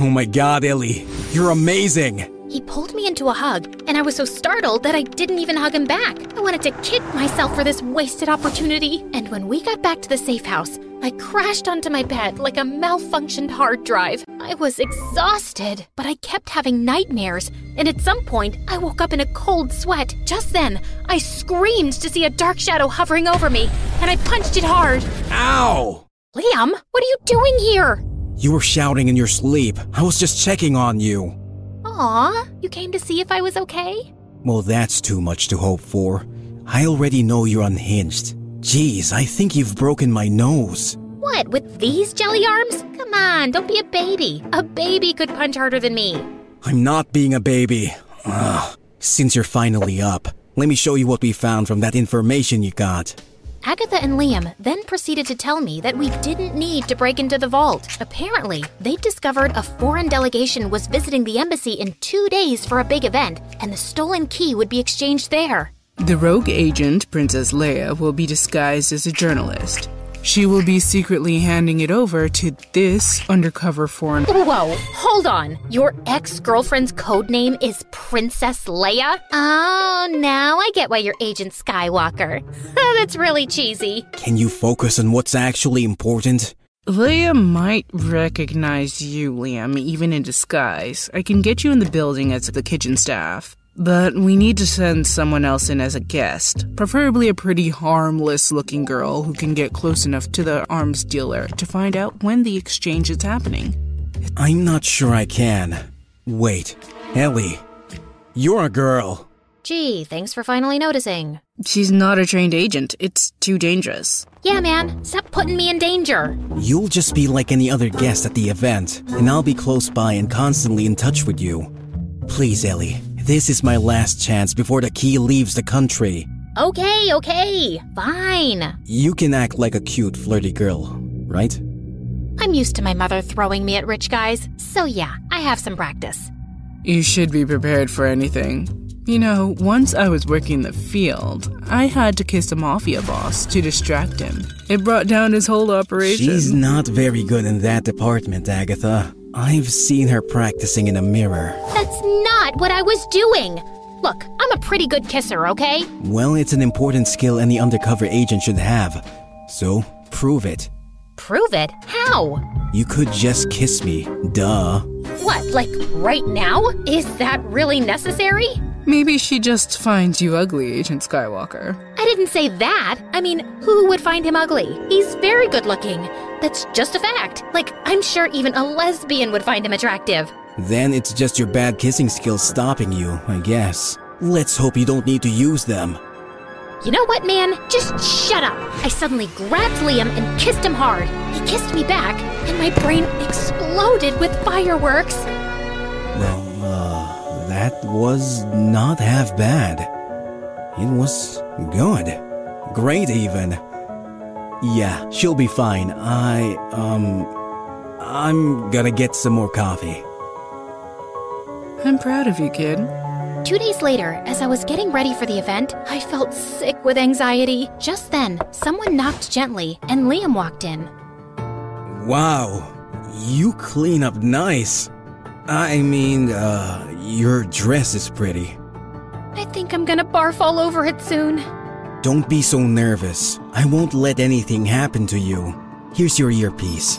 Oh my god, Ellie. You're amazing. He pulled me into a hug, and I was so startled that I didn't even hug him back. I wanted to kick myself for this wasted opportunity. And when we got back to the safe house, I crashed onto my bed like a malfunctioned hard drive. I was exhausted, but I kept having nightmares, and at some point, I woke up in a cold sweat. Just then, I screamed to see a dark shadow hovering over me, and I punched it hard. Ow! Liam, what are you doing here? You were shouting in your sleep. I was just checking on you. Aw, you came to see if I was okay? Well, that's too much to hope for. I already know you're unhinged. Geez, I think you've broken my nose. What, with these jelly arms? Come on, don't be a baby. A baby could punch harder than me. I'm not being a baby. Ugh. Since you're finally up, let me show you what we found from that information you got. Agatha and Liam then proceeded to tell me that we didn't need to break into the vault. Apparently, they'd discovered a foreign delegation was visiting the embassy in two days for a big event, and the stolen key would be exchanged there. The rogue agent, Princess Leia, will be disguised as a journalist. She will be secretly handing it over to this undercover foreign. Whoa, hold on. Your ex girlfriend's code name is Princess Leia? Oh, now I get why you're Agent Skywalker. [LAUGHS] That's really cheesy. Can you focus on what's actually important? Leia might recognize you, Liam, even in disguise. I can get you in the building as the kitchen staff. But we need to send someone else in as a guest, preferably a pretty harmless looking girl who can get close enough to the arms dealer to find out when the exchange is happening. I'm not sure I can. Wait, Ellie, you're a girl. Gee, thanks for finally noticing. She's not a trained agent. It's too dangerous. Yeah, man, stop putting me in danger. You'll just be like any other guest at the event, and I'll be close by and constantly in touch with you. Please, Ellie, this is my last chance before the key leaves the country. Okay, okay, fine. You can act like a cute, flirty girl, right? I'm used to my mother throwing me at rich guys, so yeah, I have some practice. You should be prepared for anything. You know, once I was working the field, I had to kiss a mafia boss to distract him. It brought down his whole operation. She's not very good in that department, Agatha. I've seen her practicing in a mirror. That's not what I was doing! Look, I'm a pretty good kisser, okay? Well, it's an important skill any undercover agent should have. So, prove it. Prove it? How? You could just kiss me. Duh. What, like right now? Is that really necessary? Maybe she just finds you ugly, Agent Skywalker. I didn't say that. I mean, who would find him ugly? He's very good looking. That's just a fact. Like, I'm sure even a lesbian would find him attractive. Then it's just your bad kissing skills stopping you, I guess. Let's hope you don't need to use them. You know what, man? Just shut up. I suddenly grabbed Liam and kissed him hard. He kissed me back, and my brain exploded with fireworks. Well, uh, that was not half bad. It was good. Great, even. Yeah, she'll be fine. I, um, I'm gonna get some more coffee. I'm proud of you, kid. Two days later, as I was getting ready for the event, I felt sick with anxiety. Just then, someone knocked gently, and Liam walked in. Wow, you clean up nice. I mean, uh, your dress is pretty. I think I'm gonna barf all over it soon. Don't be so nervous. I won't let anything happen to you. Here's your earpiece.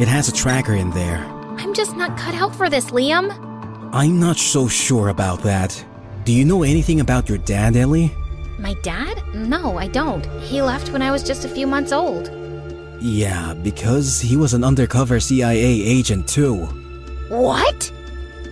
It has a tracker in there. I'm just not cut out for this, Liam. I'm not so sure about that. Do you know anything about your dad, Ellie? My dad? No, I don't. He left when I was just a few months old. Yeah, because he was an undercover CIA agent too. What?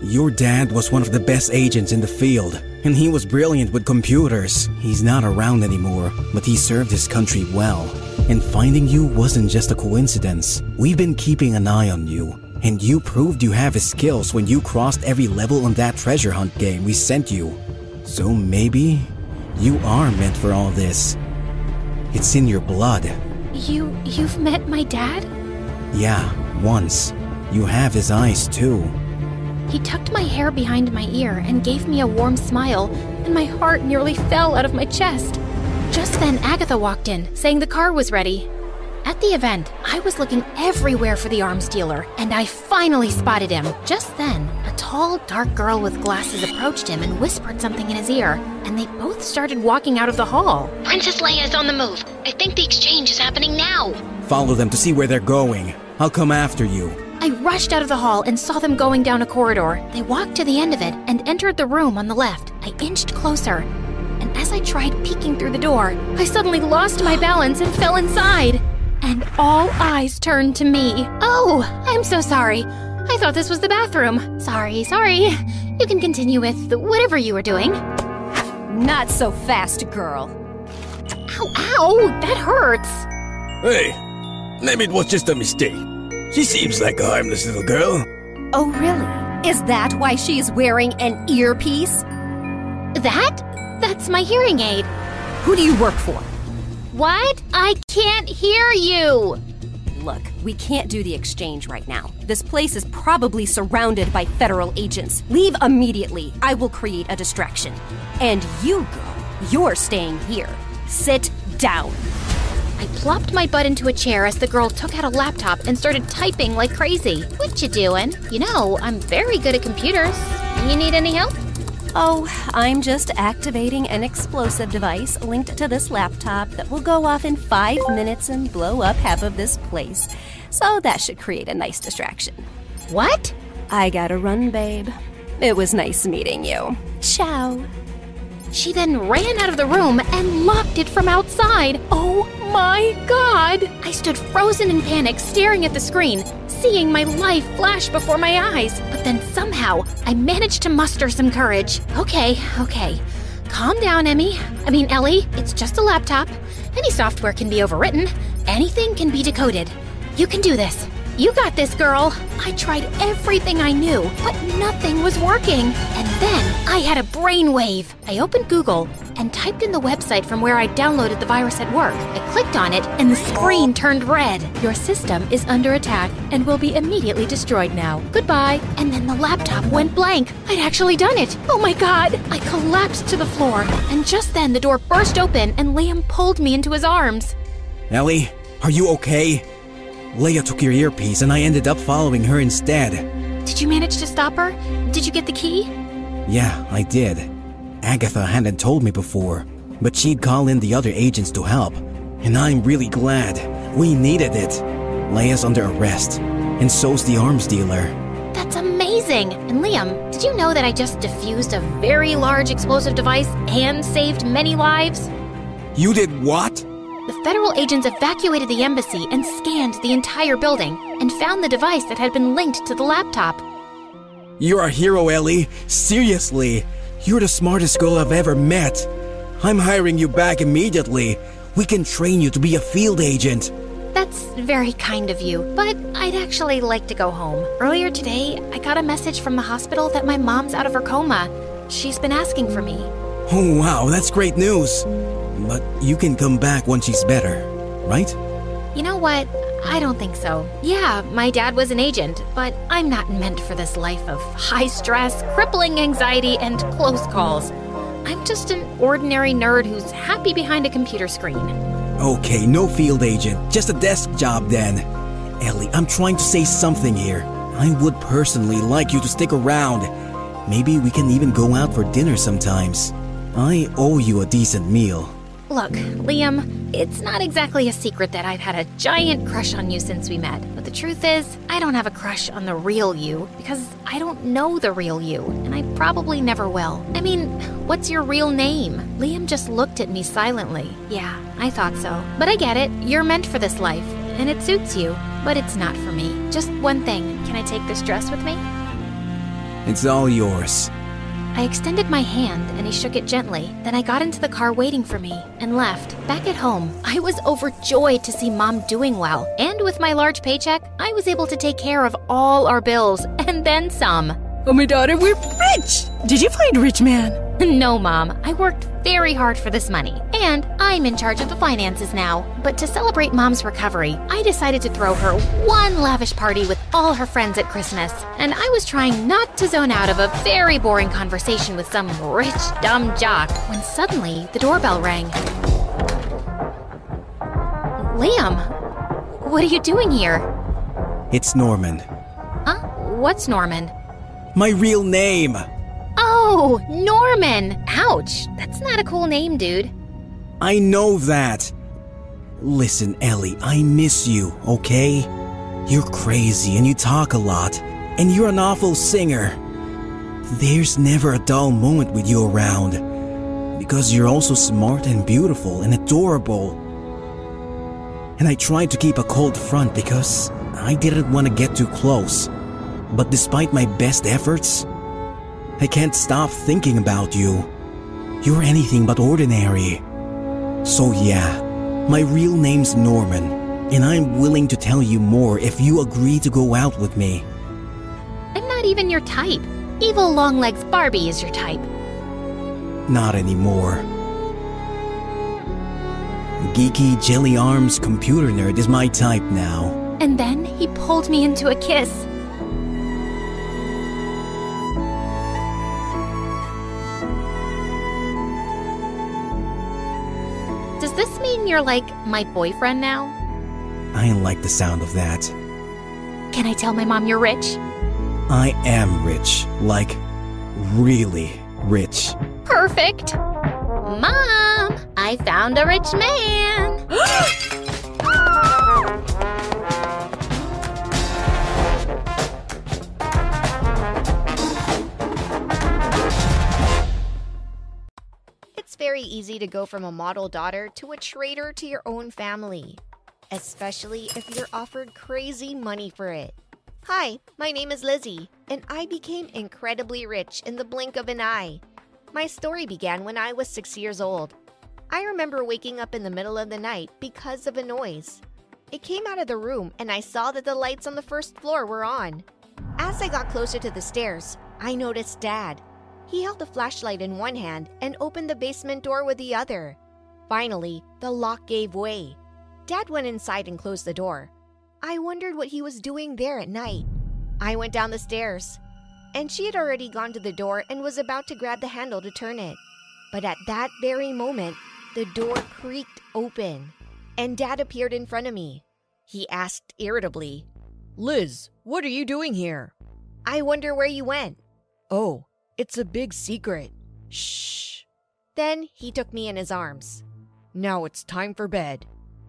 Your dad was one of the best agents in the field, and he was brilliant with computers. He's not around anymore, but he served his country well. And finding you wasn't just a coincidence. We've been keeping an eye on you, and you proved you have his skills when you crossed every level on that treasure hunt game we sent you. So maybe you are meant for all this. It's in your blood. You you've met my dad? Yeah, once. You have his eyes too. He tucked my hair behind my ear and gave me a warm smile, and my heart nearly fell out of my chest. Just then, Agatha walked in, saying the car was ready. At the event, I was looking everywhere for the arms dealer, and I finally spotted him. Just then, a tall, dark girl with glasses approached him and whispered something in his ear, and they both started walking out of the hall. Princess Leia is on the move. I think the exchange is happening now. Follow them to see where they're going. I'll come after you. I I rushed out of the hall and saw them going down a corridor. They walked to the end of it and entered the room on the left. I inched closer, and as I tried peeking through the door, I suddenly lost my balance and fell inside. And all eyes turned to me. Oh, I'm so sorry. I thought this was the bathroom. Sorry, sorry. You can continue with whatever you were doing. Not so fast, girl. Ow, ow, that hurts. Hey, maybe it was just a mistake. She seems like a harmless little girl. Oh, really? Is that why she is wearing an earpiece? That? That's my hearing aid. Who do you work for? What? I can't hear you. Look, we can't do the exchange right now. This place is probably surrounded by federal agents. Leave immediately. I will create a distraction. And you, girl, you're staying here. Sit down. I plopped my butt into a chair as the girl took out a laptop and started typing like crazy. What you doing? You know, I'm very good at computers. You need any help? Oh, I'm just activating an explosive device linked to this laptop that will go off in five minutes and blow up half of this place. So that should create a nice distraction. What? I gotta run, babe. It was nice meeting you. Ciao. She then ran out of the room and locked it from outside. Oh my god! I stood frozen in panic, staring at the screen, seeing my life flash before my eyes. But then somehow, I managed to muster some courage. Okay, okay. Calm down, Emmy. I mean, Ellie, it's just a laptop. Any software can be overwritten, anything can be decoded. You can do this. You got this, girl. I tried everything I knew, but nothing was working. And then I had a brainwave. I opened Google and typed in the website from where I downloaded the virus at work. I clicked on it, and the screen turned red. Your system is under attack and will be immediately destroyed now. Goodbye. And then the laptop went blank. I'd actually done it. Oh my god! I collapsed to the floor, and just then the door burst open and Liam pulled me into his arms. Ellie, are you okay? Leia took your earpiece and I ended up following her instead. Did you manage to stop her? Did you get the key? Yeah, I did. Agatha hadn't told me before, but she'd call in the other agents to help. And I'm really glad. We needed it. Leia's under arrest, and so's the arms dealer. That's amazing! And Liam, did you know that I just defused a very large explosive device and saved many lives? You did what? Federal agents evacuated the embassy and scanned the entire building and found the device that had been linked to the laptop. You're a hero, Ellie. Seriously. You're the smartest girl I've ever met. I'm hiring you back immediately. We can train you to be a field agent. That's very kind of you, but I'd actually like to go home. Earlier today, I got a message from the hospital that my mom's out of her coma. She's been asking for me. Oh, wow, that's great news. But you can come back when she's better, right? You know what? I don't think so. Yeah, my dad was an agent, but I'm not meant for this life of high stress, crippling anxiety, and close calls. I'm just an ordinary nerd who's happy behind a computer screen. Okay, no field agent, just a desk job then. Ellie, I'm trying to say something here. I would personally like you to stick around. Maybe we can even go out for dinner sometimes. I owe you a decent meal. Look, Liam, it's not exactly a secret that I've had a giant crush on you since we met. But the truth is, I don't have a crush on the real you because I don't know the real you, and I probably never will. I mean, what's your real name? Liam just looked at me silently. Yeah, I thought so. But I get it. You're meant for this life, and it suits you. But it's not for me. Just one thing. Can I take this dress with me? It's all yours. I extended my hand and he shook it gently. Then I got into the car waiting for me and left. Back at home, I was overjoyed to see mom doing well. And with my large paycheck, I was able to take care of all our bills and then some. Oh, my daughter, we're rich! Did you find rich man? No, Mom. I worked very hard for this money, and I'm in charge of the finances now. But to celebrate Mom's recovery, I decided to throw her one lavish party with all her friends at Christmas. And I was trying not to zone out of a very boring conversation with some rich, dumb jock when suddenly the doorbell rang. Liam, what are you doing here? It's Norman. Huh? What's Norman? My real name! Oh, Norman! Ouch! That's not a cool name, dude. I know that. Listen, Ellie, I miss you, okay? You're crazy and you talk a lot, and you're an awful singer. There's never a dull moment with you around, because you're also smart and beautiful and adorable. And I tried to keep a cold front because I didn't want to get too close. But despite my best efforts, I can't stop thinking about you. You're anything but ordinary. So, yeah, my real name's Norman, and I'm willing to tell you more if you agree to go out with me. I'm not even your type. Evil Longlegs Barbie is your type. Not anymore. Geeky Jelly Arms computer nerd is my type now. And then he pulled me into a kiss. Mean you're like my boyfriend now? I like the sound of that. Can I tell my mom you're rich? I am rich. Like, really rich. Perfect. Mom, I found a rich man. [GASPS] [GASPS] [GASPS] very easy to go from a model daughter to a traitor to your own family, especially if you're offered crazy money for it. Hi, my name is Lizzie, and I became incredibly rich in the blink of an eye. My story began when I was six years old. I remember waking up in the middle of the night because of a noise. It came out of the room, and I saw that the lights on the first floor were on. As I got closer to the stairs, I noticed Dad. He held the flashlight in one hand and opened the basement door with the other. Finally, the lock gave way. Dad went inside and closed the door. I wondered what he was doing there at night. I went down the stairs, and she had already gone to the door and was about to grab the handle to turn it. But at that very moment, the door creaked open, and Dad appeared in front of me. He asked irritably, Liz, what are you doing here? I wonder where you went. Oh, it's a big secret. Shh. Then he took me in his arms. Now it's time for bed.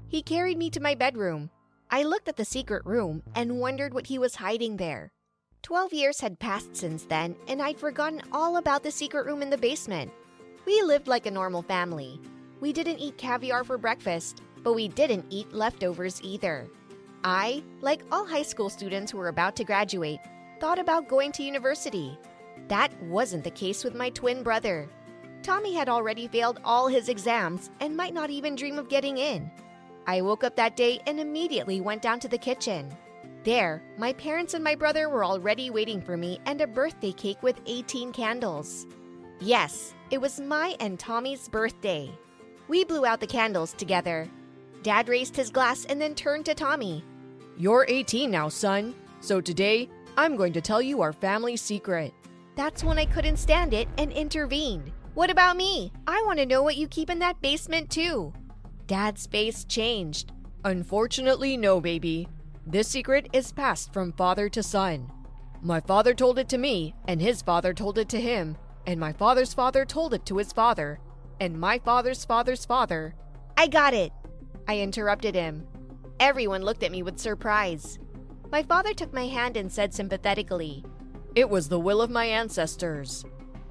He carried me to my bedroom. I looked at the secret room and wondered what he was hiding there. Twelve years had passed since then, and I'd forgotten all about the secret room in the basement. We lived like a normal family. We didn't eat caviar for breakfast, but we didn't eat leftovers either. I, like all high school students who were about to graduate, thought about going to university. That wasn't the case with my twin brother. Tommy had already failed all his exams and might not even dream of getting in. I woke up that day and immediately went down to the kitchen. There, my parents and my brother were already waiting for me and a birthday cake with 18 candles. Yes, it was my and Tommy's birthday. We blew out the candles together. Dad raised his glass and then turned to Tommy. You're 18 now, son. So today, I'm going to tell you our family secret. That's when I couldn't stand it and intervened. What about me? I want to know what you keep in that basement, too. Dad's face changed. Unfortunately, no, baby. This secret is passed from father to son. My father told it to me, and his father told it to him, and my father's father told it to his father, and my father's father's father. I got it! I interrupted him. Everyone looked at me with surprise. My father took my hand and said sympathetically, It was the will of my ancestors.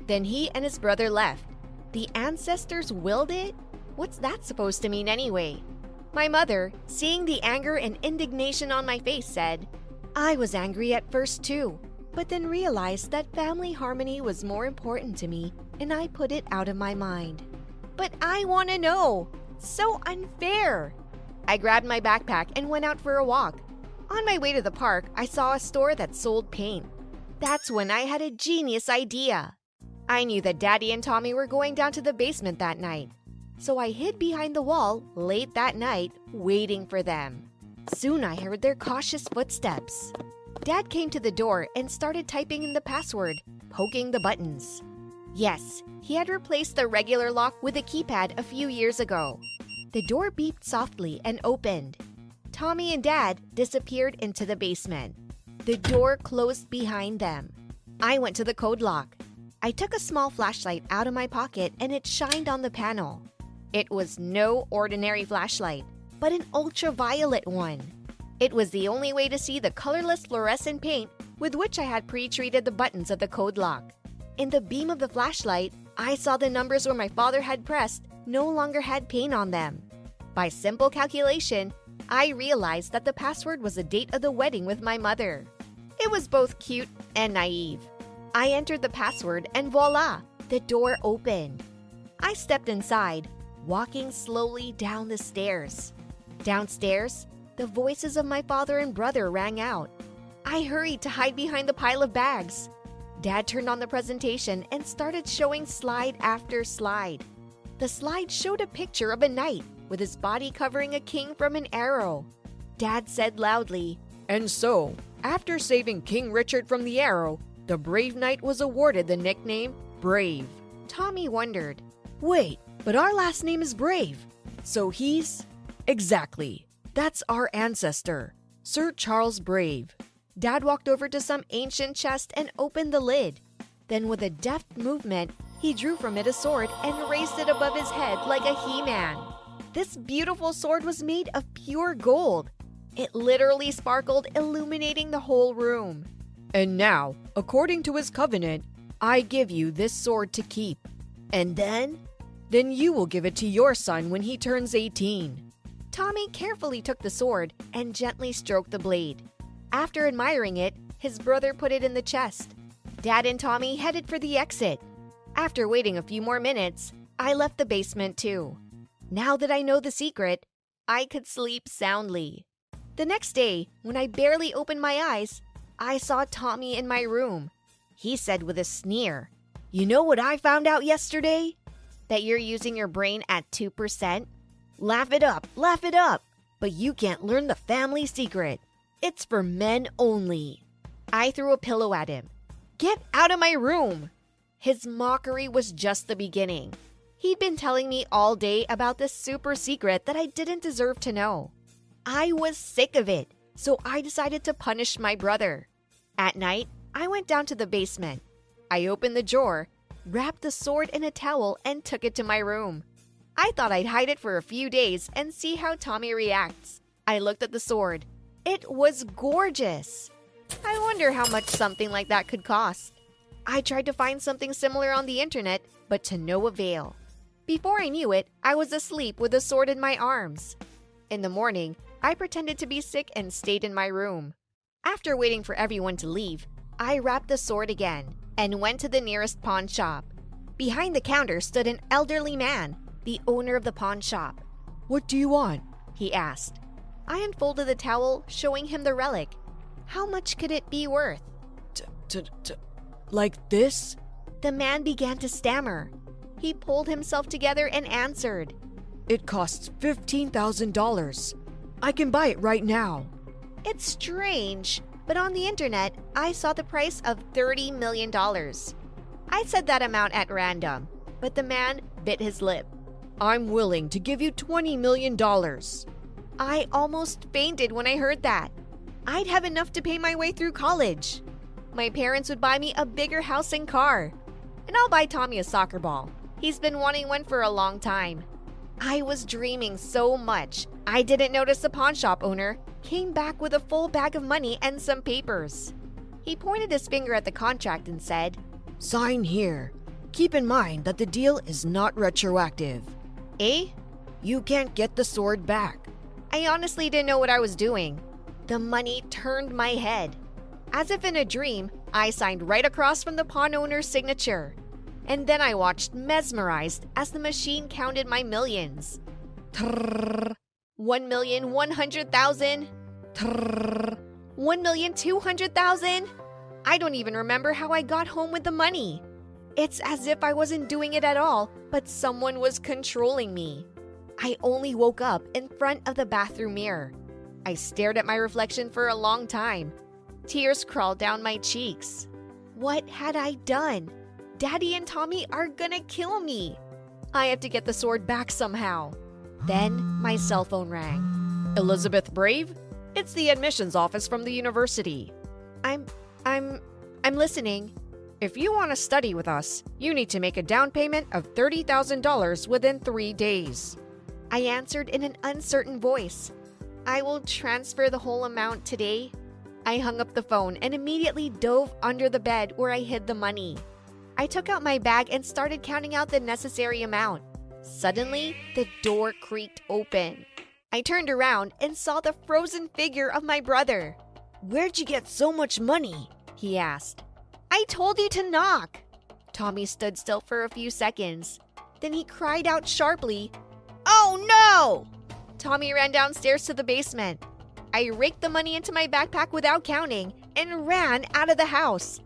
Then he and his brother left. The ancestors willed it? What's that supposed to mean anyway? My mother, seeing the anger and indignation on my face, said, I was angry at first too, but then realized that family harmony was more important to me and I put it out of my mind. But I want to know! So unfair! I grabbed my backpack and went out for a walk. On my way to the park, I saw a store that sold paint. That's when I had a genius idea. I knew that Daddy and Tommy were going down to the basement that night, so I hid behind the wall late that night, waiting for them. Soon I heard their cautious footsteps. Dad came to the door and started typing in the password, poking the buttons. Yes, he had replaced the regular lock with a keypad a few years ago. The door beeped softly and opened. Tommy and Dad disappeared into the basement. The door closed behind them. I went to the code lock. I took a small flashlight out of my pocket and it shined on the panel. It was no ordinary flashlight, but an ultraviolet one. It was the only way to see the colorless fluorescent paint with which I had pre treated the buttons of the code lock. In the beam of the flashlight, I saw the numbers where my father had pressed no longer had paint on them. By simple calculation, I realized that the password was the date of the wedding with my mother. It was both cute and naive. I entered the password and voila, the door opened. I stepped inside, walking slowly down the stairs. Downstairs, the voices of my father and brother rang out. I hurried to hide behind the pile of bags. Dad turned on the presentation and started showing slide after slide. The slide showed a picture of a knight with his body covering a king from an arrow. Dad said loudly, And so, after saving King Richard from the arrow, the brave knight was awarded the nickname Brave. Tommy wondered, Wait, but our last name is Brave. So he's. Exactly. That's our ancestor, Sir Charles Brave. Dad walked over to some ancient chest and opened the lid. Then, with a deft movement, he drew from it a sword and raised it above his head like a He Man. This beautiful sword was made of pure gold. It literally sparkled, illuminating the whole room. And now, according to his covenant, I give you this sword to keep. And then? Then you will give it to your son when he turns 18. Tommy carefully took the sword and gently stroked the blade. After admiring it, his brother put it in the chest. Dad and Tommy headed for the exit. After waiting a few more minutes, I left the basement too. Now that I know the secret, I could sleep soundly. The next day, when I barely opened my eyes, I saw Tommy in my room. He said with a sneer, You know what I found out yesterday? That you're using your brain at 2%? Laugh it up, laugh it up! But you can't learn the family secret. It's for men only. I threw a pillow at him. Get out of my room! His mockery was just the beginning. He'd been telling me all day about this super secret that I didn't deserve to know. I was sick of it, so I decided to punish my brother. At night, I went down to the basement. I opened the drawer, wrapped the sword in a towel, and took it to my room. I thought I'd hide it for a few days and see how Tommy reacts. I looked at the sword. It was gorgeous. I wonder how much something like that could cost. I tried to find something similar on the internet, but to no avail. Before I knew it, I was asleep with the sword in my arms. In the morning, I pretended to be sick and stayed in my room. After waiting for everyone to leave, I wrapped the sword again and went to the nearest pawn shop. Behind the counter stood an elderly man, the owner of the pawn shop. What do you want? he asked. I unfolded the towel, showing him the relic. How much could it be worth? Like this? The man began to stammer. He pulled himself together and answered. It costs $15,000. I can buy it right now. It's strange, but on the internet, I saw the price of $30 million. I said that amount at random, but the man bit his lip. I'm willing to give you $20 million. I almost fainted when I heard that. I'd have enough to pay my way through college. My parents would buy me a bigger house and car. And I'll buy Tommy a soccer ball. He's been wanting one for a long time. I was dreaming so much, I didn't notice the pawn shop owner came back with a full bag of money and some papers. He pointed his finger at the contract and said, Sign here. Keep in mind that the deal is not retroactive. Eh? You can't get the sword back. I honestly didn't know what I was doing. The money turned my head. As if in a dream, I signed right across from the pawn owner's signature. And then I watched mesmerized as the machine counted my millions. Trrr, one million one hundred thousand. Trrr, one million two hundred thousand. I don't even remember how I got home with the money. It's as if I wasn't doing it at all, but someone was controlling me. I only woke up in front of the bathroom mirror. I stared at my reflection for a long time. Tears crawled down my cheeks. What had I done? Daddy and Tommy are gonna kill me. I have to get the sword back somehow. Then my cell phone rang. Elizabeth Brave? It's the admissions office from the university. I'm. I'm. I'm listening. If you want to study with us, you need to make a down payment of $30,000 within three days. I answered in an uncertain voice. I will transfer the whole amount today. I hung up the phone and immediately dove under the bed where I hid the money. I took out my bag and started counting out the necessary amount. Suddenly, the door creaked open. I turned around and saw the frozen figure of my brother. Where'd you get so much money? He asked. I told you to knock. Tommy stood still for a few seconds. Then he cried out sharply, Oh no! Tommy ran downstairs to the basement. I raked the money into my backpack without counting and ran out of the house.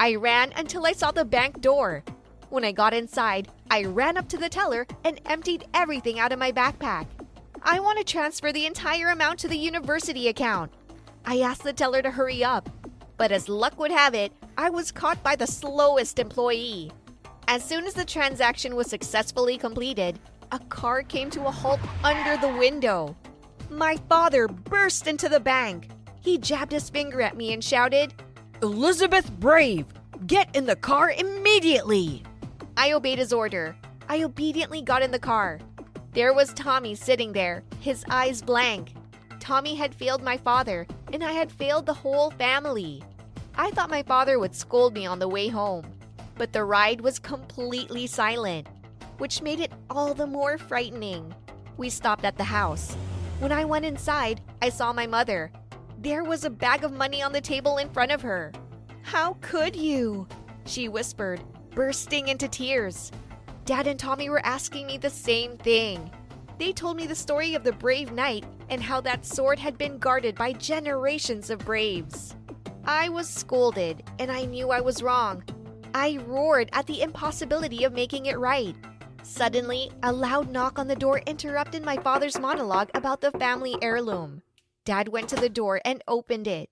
I ran until I saw the bank door. When I got inside, I ran up to the teller and emptied everything out of my backpack. I want to transfer the entire amount to the university account. I asked the teller to hurry up, but as luck would have it, I was caught by the slowest employee. As soon as the transaction was successfully completed, a car came to a halt under the window. My father burst into the bank. He jabbed his finger at me and shouted, Elizabeth Brave, get in the car immediately! I obeyed his order. I obediently got in the car. There was Tommy sitting there, his eyes blank. Tommy had failed my father, and I had failed the whole family. I thought my father would scold me on the way home, but the ride was completely silent, which made it all the more frightening. We stopped at the house. When I went inside, I saw my mother. There was a bag of money on the table in front of her. How could you? She whispered, bursting into tears. Dad and Tommy were asking me the same thing. They told me the story of the brave knight and how that sword had been guarded by generations of braves. I was scolded, and I knew I was wrong. I roared at the impossibility of making it right. Suddenly, a loud knock on the door interrupted my father's monologue about the family heirloom. Dad went to the door and opened it.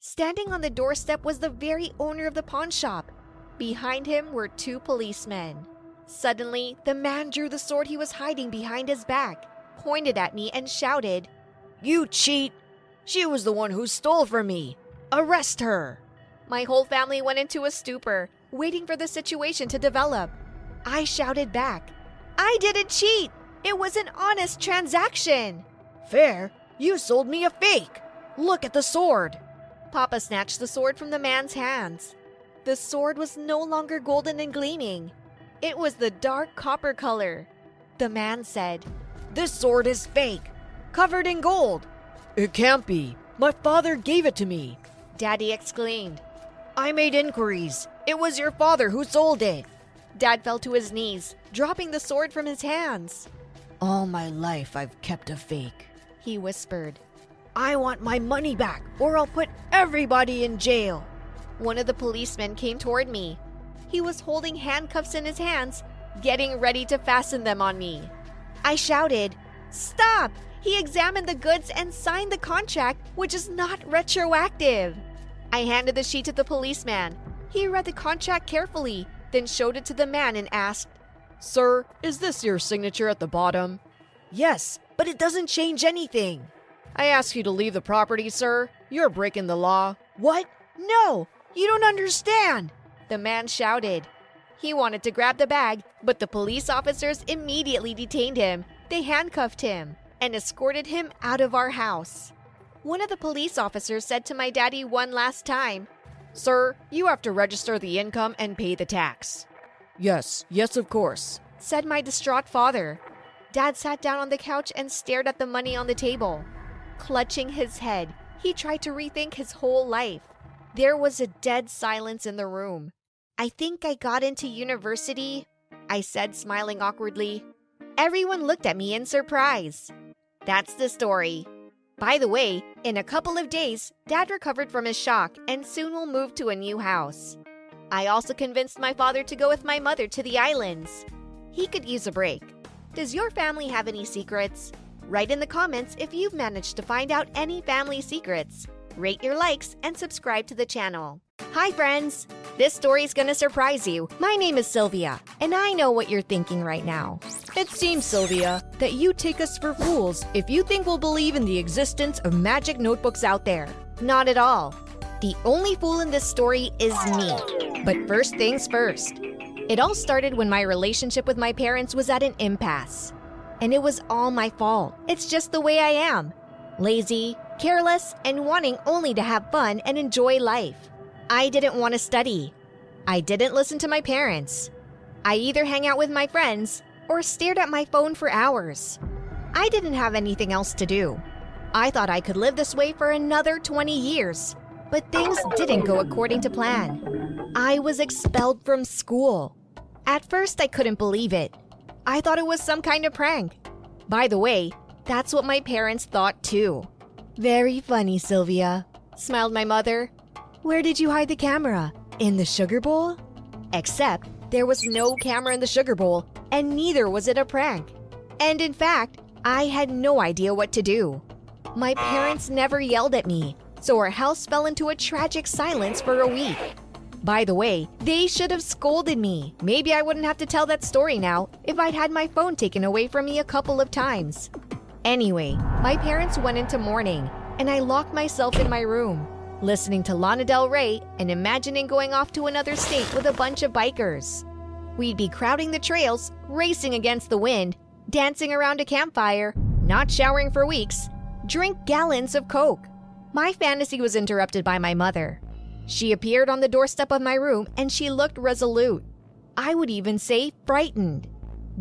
Standing on the doorstep was the very owner of the pawn shop. Behind him were two policemen. Suddenly, the man drew the sword he was hiding behind his back, pointed at me, and shouted, You cheat! She was the one who stole from me! Arrest her! My whole family went into a stupor, waiting for the situation to develop. I shouted back, I didn't cheat! It was an honest transaction! Fair, you sold me a fake! Look at the sword! Papa snatched the sword from the man's hands. The sword was no longer golden and gleaming. It was the dark copper color. The man said, This sword is fake, covered in gold. It can't be. My father gave it to me. Daddy exclaimed. I made inquiries. It was your father who sold it. Dad fell to his knees, dropping the sword from his hands. All my life I've kept a fake, he whispered. I want my money back, or I'll put everybody in jail. One of the policemen came toward me. He was holding handcuffs in his hands, getting ready to fasten them on me. I shouted, Stop! He examined the goods and signed the contract, which is not retroactive. I handed the sheet to the policeman. He read the contract carefully, then showed it to the man and asked, Sir, is this your signature at the bottom? Yes, but it doesn't change anything. I ask you to leave the property, sir. You're breaking the law. What? No, you don't understand. The man shouted. He wanted to grab the bag, but the police officers immediately detained him. They handcuffed him and escorted him out of our house. One of the police officers said to my daddy one last time, Sir, you have to register the income and pay the tax. Yes, yes, of course, said my distraught father. Dad sat down on the couch and stared at the money on the table. Clutching his head, he tried to rethink his whole life. There was a dead silence in the room. I think I got into university, I said, smiling awkwardly. Everyone looked at me in surprise. That's the story. By the way, in a couple of days, Dad recovered from his shock and soon will move to a new house. I also convinced my father to go with my mother to the islands. He could use a break. Does your family have any secrets? Write in the comments if you've managed to find out any family secrets. Rate your likes and subscribe to the channel. Hi, friends! This story is gonna surprise you. My name is Sylvia, and I know what you're thinking right now. It seems, Sylvia, that you take us for fools if you think we'll believe in the existence of magic notebooks out there. Not at all. The only fool in this story is me. But first things first. It all started when my relationship with my parents was at an impasse. And it was all my fault. It's just the way I am. lazy, careless, and wanting only to have fun and enjoy life. I didn't want to study. I didn't listen to my parents. I either hang out with my friends or stared at my phone for hours. I didn't have anything else to do. I thought I could live this way for another 20 years, but things didn't go according to plan. I was expelled from school. At first, I couldn't believe it. I thought it was some kind of prank. By the way, that's what my parents thought too. Very funny, Sylvia, smiled my mother. Where did you hide the camera? In the sugar bowl? Except there was no camera in the sugar bowl, and neither was it a prank. And in fact, I had no idea what to do. My parents never yelled at me, so our house fell into a tragic silence for a week. By the way, they should have scolded me. Maybe I wouldn't have to tell that story now if I'd had my phone taken away from me a couple of times. Anyway, my parents went into mourning, and I locked myself in my room, listening to Lana Del Rey and imagining going off to another state with a bunch of bikers. We'd be crowding the trails, racing against the wind, dancing around a campfire, not showering for weeks, drink gallons of Coke. My fantasy was interrupted by my mother. She appeared on the doorstep of my room and she looked resolute. I would even say frightened.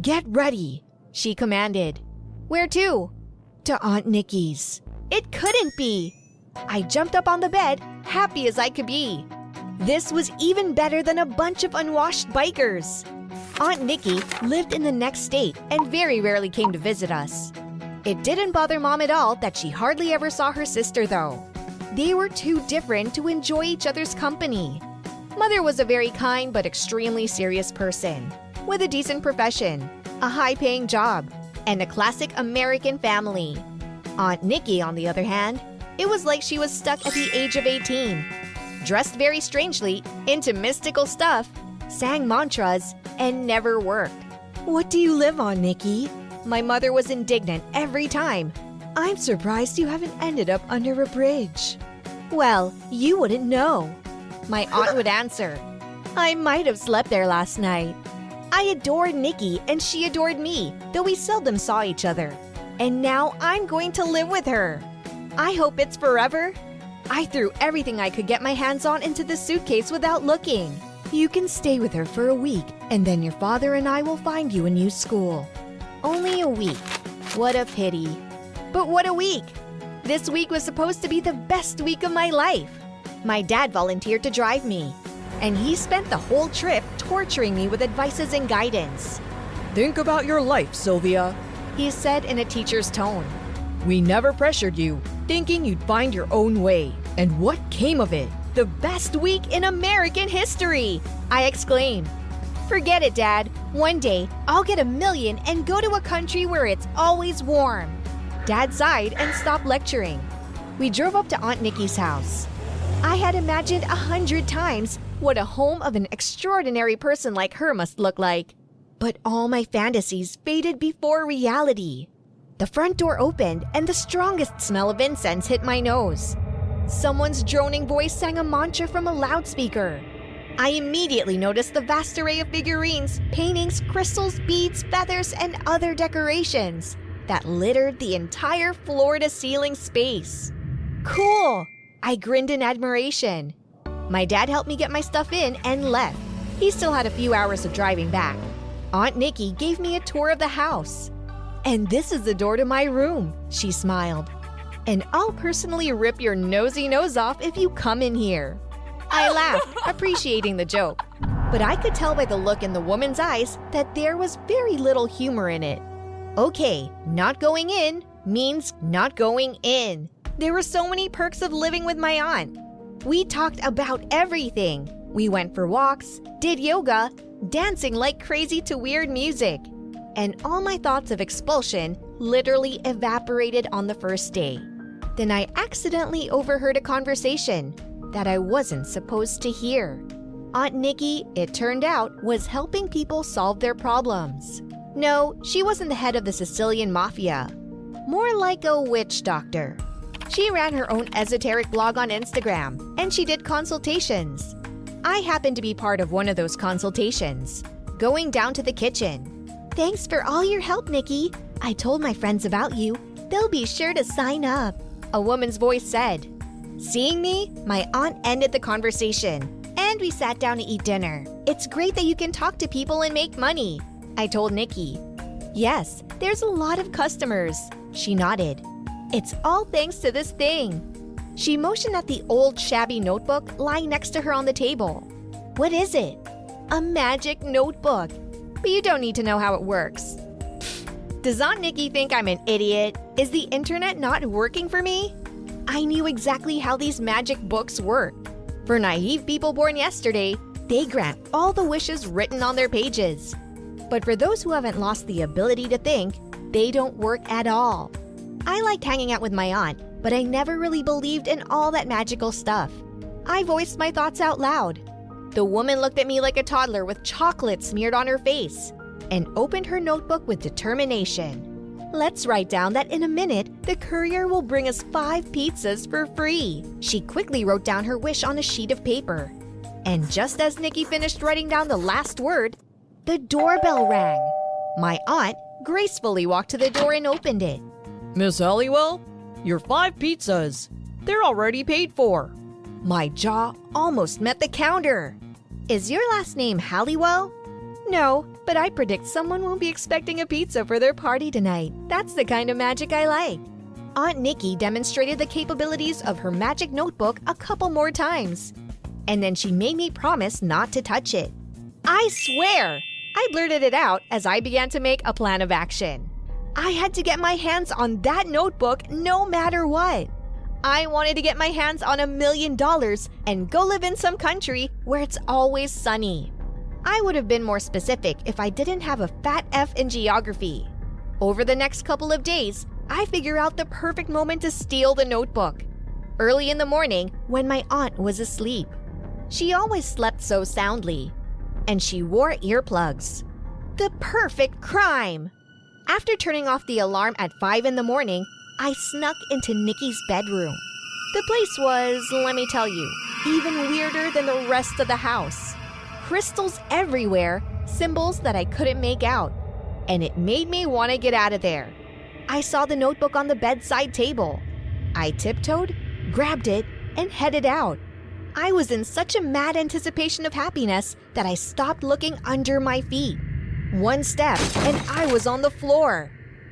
Get ready, she commanded. Where to? To Aunt Nikki's. It couldn't be. I jumped up on the bed, happy as I could be. This was even better than a bunch of unwashed bikers. Aunt Nikki lived in the next state and very rarely came to visit us. It didn't bother mom at all that she hardly ever saw her sister, though. They were too different to enjoy each other's company. Mother was a very kind but extremely serious person, with a decent profession, a high paying job, and a classic American family. Aunt Nikki, on the other hand, it was like she was stuck at the age of 18. Dressed very strangely, into mystical stuff, sang mantras, and never worked. What do you live on, Nikki? My mother was indignant every time. I'm surprised you haven't ended up under a bridge. Well, you wouldn't know. My aunt would answer. I might have slept there last night. I adored Nikki and she adored me, though we seldom saw each other. And now I'm going to live with her. I hope it's forever. I threw everything I could get my hands on into the suitcase without looking. You can stay with her for a week, and then your father and I will find you a new school. Only a week. What a pity. But what a week! This week was supposed to be the best week of my life. My dad volunteered to drive me, and he spent the whole trip torturing me with advices and guidance. Think about your life, Sylvia, he said in a teacher's tone. We never pressured you, thinking you'd find your own way. And what came of it? The best week in American history! I exclaimed. Forget it, Dad. One day, I'll get a million and go to a country where it's always warm. Dad sighed and stopped lecturing. We drove up to Aunt Nikki's house. I had imagined a hundred times what a home of an extraordinary person like her must look like. But all my fantasies faded before reality. The front door opened, and the strongest smell of incense hit my nose. Someone's droning voice sang a mantra from a loudspeaker. I immediately noticed the vast array of figurines, paintings, crystals, beads, feathers, and other decorations that littered the entire floor to ceiling space. Cool! I grinned in admiration. My dad helped me get my stuff in and left. He still had a few hours of driving back. Aunt Nikki gave me a tour of the house. And this is the door to my room, she smiled. And I'll personally rip your nosy nose off if you come in here. I laughed, [LAUGHS] appreciating the joke. But I could tell by the look in the woman's eyes that there was very little humor in it. Okay, not going in means not going in. There were so many perks of living with my aunt. We talked about everything. We went for walks, did yoga, dancing like crazy to weird music and all my thoughts of expulsion literally evaporated on the first day. Then I accidentally overheard a conversation that I wasn't supposed to hear. Aunt Nikki, it turned out, was helping people solve their problems. No, she wasn't the head of the Sicilian mafia. More like a witch doctor. She ran her own esoteric blog on Instagram, and she did consultations. I happened to be part of one of those consultations, going down to the kitchen. Thanks for all your help, Nikki. I told my friends about you. They'll be sure to sign up. a woman's voice said. Seeing me, my aunt ended the conversation, and we sat down to eat dinner. It's great that you can talk to people and make money, I told Nikki. Yes, there's a lot of customers, she nodded. It's all thanks to this thing. She motioned at the old shabby notebook lying next to her on the table. What is it? A magic notebook. But you don't need to know how it works. Does Aunt Nikki think I'm an idiot? Is the internet not working for me? I knew exactly how these magic books work. For naive people born yesterday, they grant all the wishes written on their pages. But for those who haven't lost the ability to think, they don't work at all. I liked hanging out with my aunt, but I never really believed in all that magical stuff. I voiced my thoughts out loud. The woman looked at me like a toddler with chocolate smeared on her face and opened her notebook with determination. Let's write down that in a minute, the courier will bring us five pizzas for free. She quickly wrote down her wish on a sheet of paper. And just as Nikki finished writing down the last word, the doorbell rang. My aunt gracefully walked to the door and opened it. Miss Halliwell, your five pizzas. They're already paid for. My jaw almost met the counter. Is your last name Halliwell? No, but I predict someone won't be expecting a pizza for their party tonight. That's the kind of magic I like. Aunt Nikki demonstrated the capabilities of her magic notebook a couple more times. And then she made me promise not to touch it. I swear! I blurted it out as I began to make a plan of action. I had to get my hands on that notebook no matter what. I wanted to get my hands on a million dollars and go live in some country where it's always sunny. I would have been more specific if I didn't have a fat F in geography. Over the next couple of days, I figure out the perfect moment to steal the notebook. Early in the morning, when my aunt was asleep. She always slept so soundly. And she wore earplugs. The perfect crime! After turning off the alarm at 5 in the morning, I snuck into Nikki's bedroom. The place was, let me tell you, even weirder than the rest of the house. Crystals everywhere, symbols that I couldn't make out. And it made me want to get out of there. I saw the notebook on the bedside table. I tiptoed, grabbed it, and headed out. I was in such a mad anticipation of happiness that I stopped looking under my feet. One step, and I was on the floor,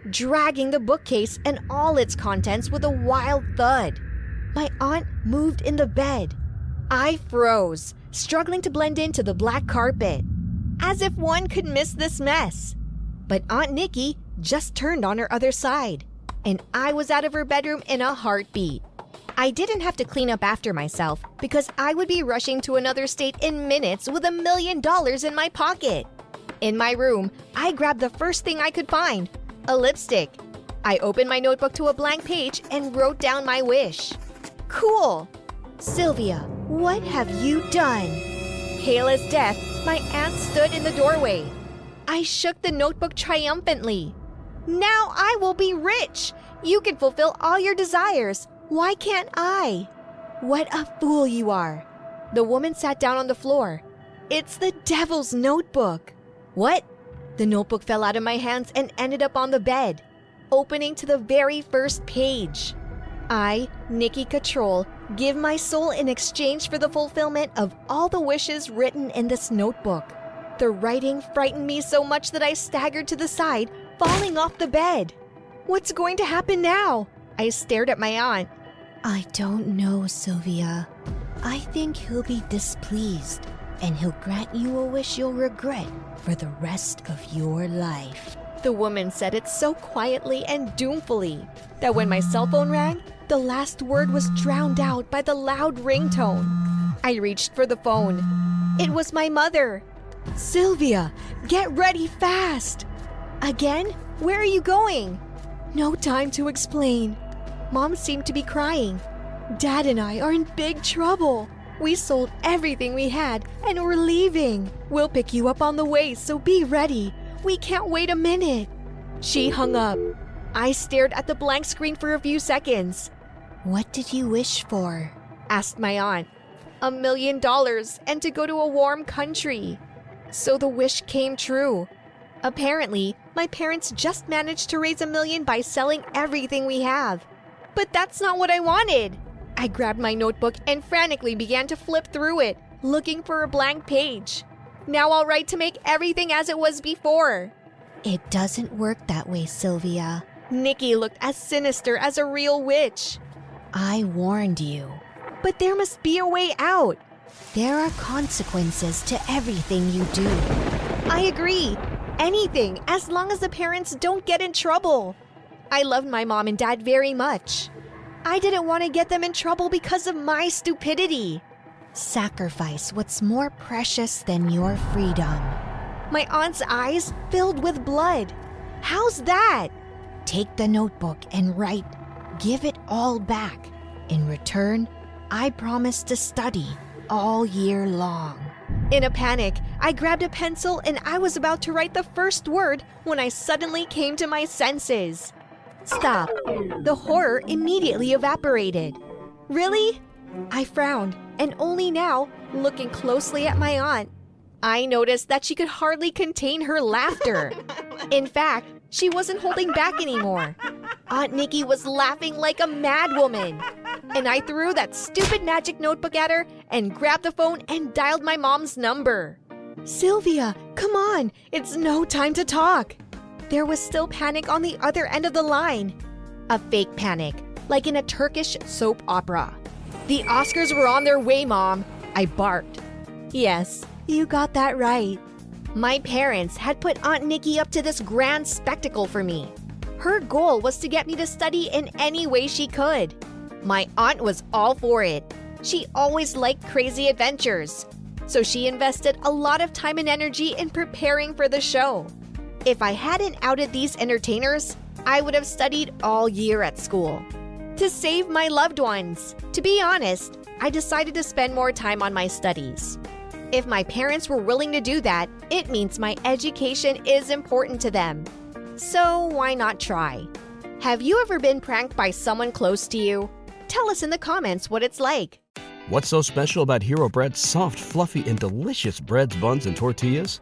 dragging the bookcase and all its contents with a wild thud. My aunt moved in the bed. I froze, struggling to blend into the black carpet, as if one could miss this mess. But Aunt Nikki just turned on her other side, and I was out of her bedroom in a heartbeat. I didn't have to clean up after myself because I would be rushing to another state in minutes with a million dollars in my pocket. In my room, I grabbed the first thing I could find a lipstick. I opened my notebook to a blank page and wrote down my wish. Cool! Sylvia, what have you done? Pale as death, my aunt stood in the doorway. I shook the notebook triumphantly. Now I will be rich! You can fulfill all your desires. Why can't I? What a fool you are. The woman sat down on the floor. It's the devil's notebook. What? The notebook fell out of my hands and ended up on the bed, opening to the very first page. I, Nikki Control, give my soul in exchange for the fulfillment of all the wishes written in this notebook. The writing frightened me so much that I staggered to the side, falling off the bed. What's going to happen now? I stared at my aunt. I don't know, Sylvia. I think he'll be displeased and he'll grant you a wish you'll regret for the rest of your life. The woman said it so quietly and doomfully that when my cell phone rang, the last word was drowned out by the loud ringtone. I reached for the phone. It was my mother. Sylvia, get ready fast! Again? Where are you going? No time to explain. Mom seemed to be crying. Dad and I are in big trouble. We sold everything we had and we're leaving. We'll pick you up on the way, so be ready. We can't wait a minute. She hung up. I stared at the blank screen for a few seconds. What did you wish for? asked my aunt. A million dollars and to go to a warm country. So the wish came true. Apparently, my parents just managed to raise a million by selling everything we have. But that's not what I wanted. I grabbed my notebook and frantically began to flip through it, looking for a blank page. Now I'll write to make everything as it was before. It doesn't work that way, Sylvia. Nikki looked as sinister as a real witch. I warned you. But there must be a way out. There are consequences to everything you do. I agree. Anything, as long as the parents don't get in trouble. I loved my mom and dad very much. I didn't want to get them in trouble because of my stupidity. Sacrifice what's more precious than your freedom. My aunt's eyes filled with blood. How's that? Take the notebook and write. Give it all back. In return, I promise to study all year long. In a panic, I grabbed a pencil and I was about to write the first word when I suddenly came to my senses. Stop. The horror immediately evaporated. Really? I frowned, and only now, looking closely at my aunt, I noticed that she could hardly contain her laughter. In fact, she wasn't holding back anymore. Aunt Nikki was laughing like a madwoman. And I threw that stupid magic notebook at her and grabbed the phone and dialed my mom's number. Sylvia, come on, it's no time to talk. There was still panic on the other end of the line. A fake panic, like in a Turkish soap opera. The Oscars were on their way, Mom, I barked. Yes, you got that right. My parents had put Aunt Nikki up to this grand spectacle for me. Her goal was to get me to study in any way she could. My aunt was all for it. She always liked crazy adventures. So she invested a lot of time and energy in preparing for the show. If I hadn't outed these entertainers, I would have studied all year at school. To save my loved ones. To be honest, I decided to spend more time on my studies. If my parents were willing to do that, it means my education is important to them. So why not try? Have you ever been pranked by someone close to you? Tell us in the comments what it's like. What's so special about Hero Bread's soft, fluffy, and delicious breads, buns, and tortillas?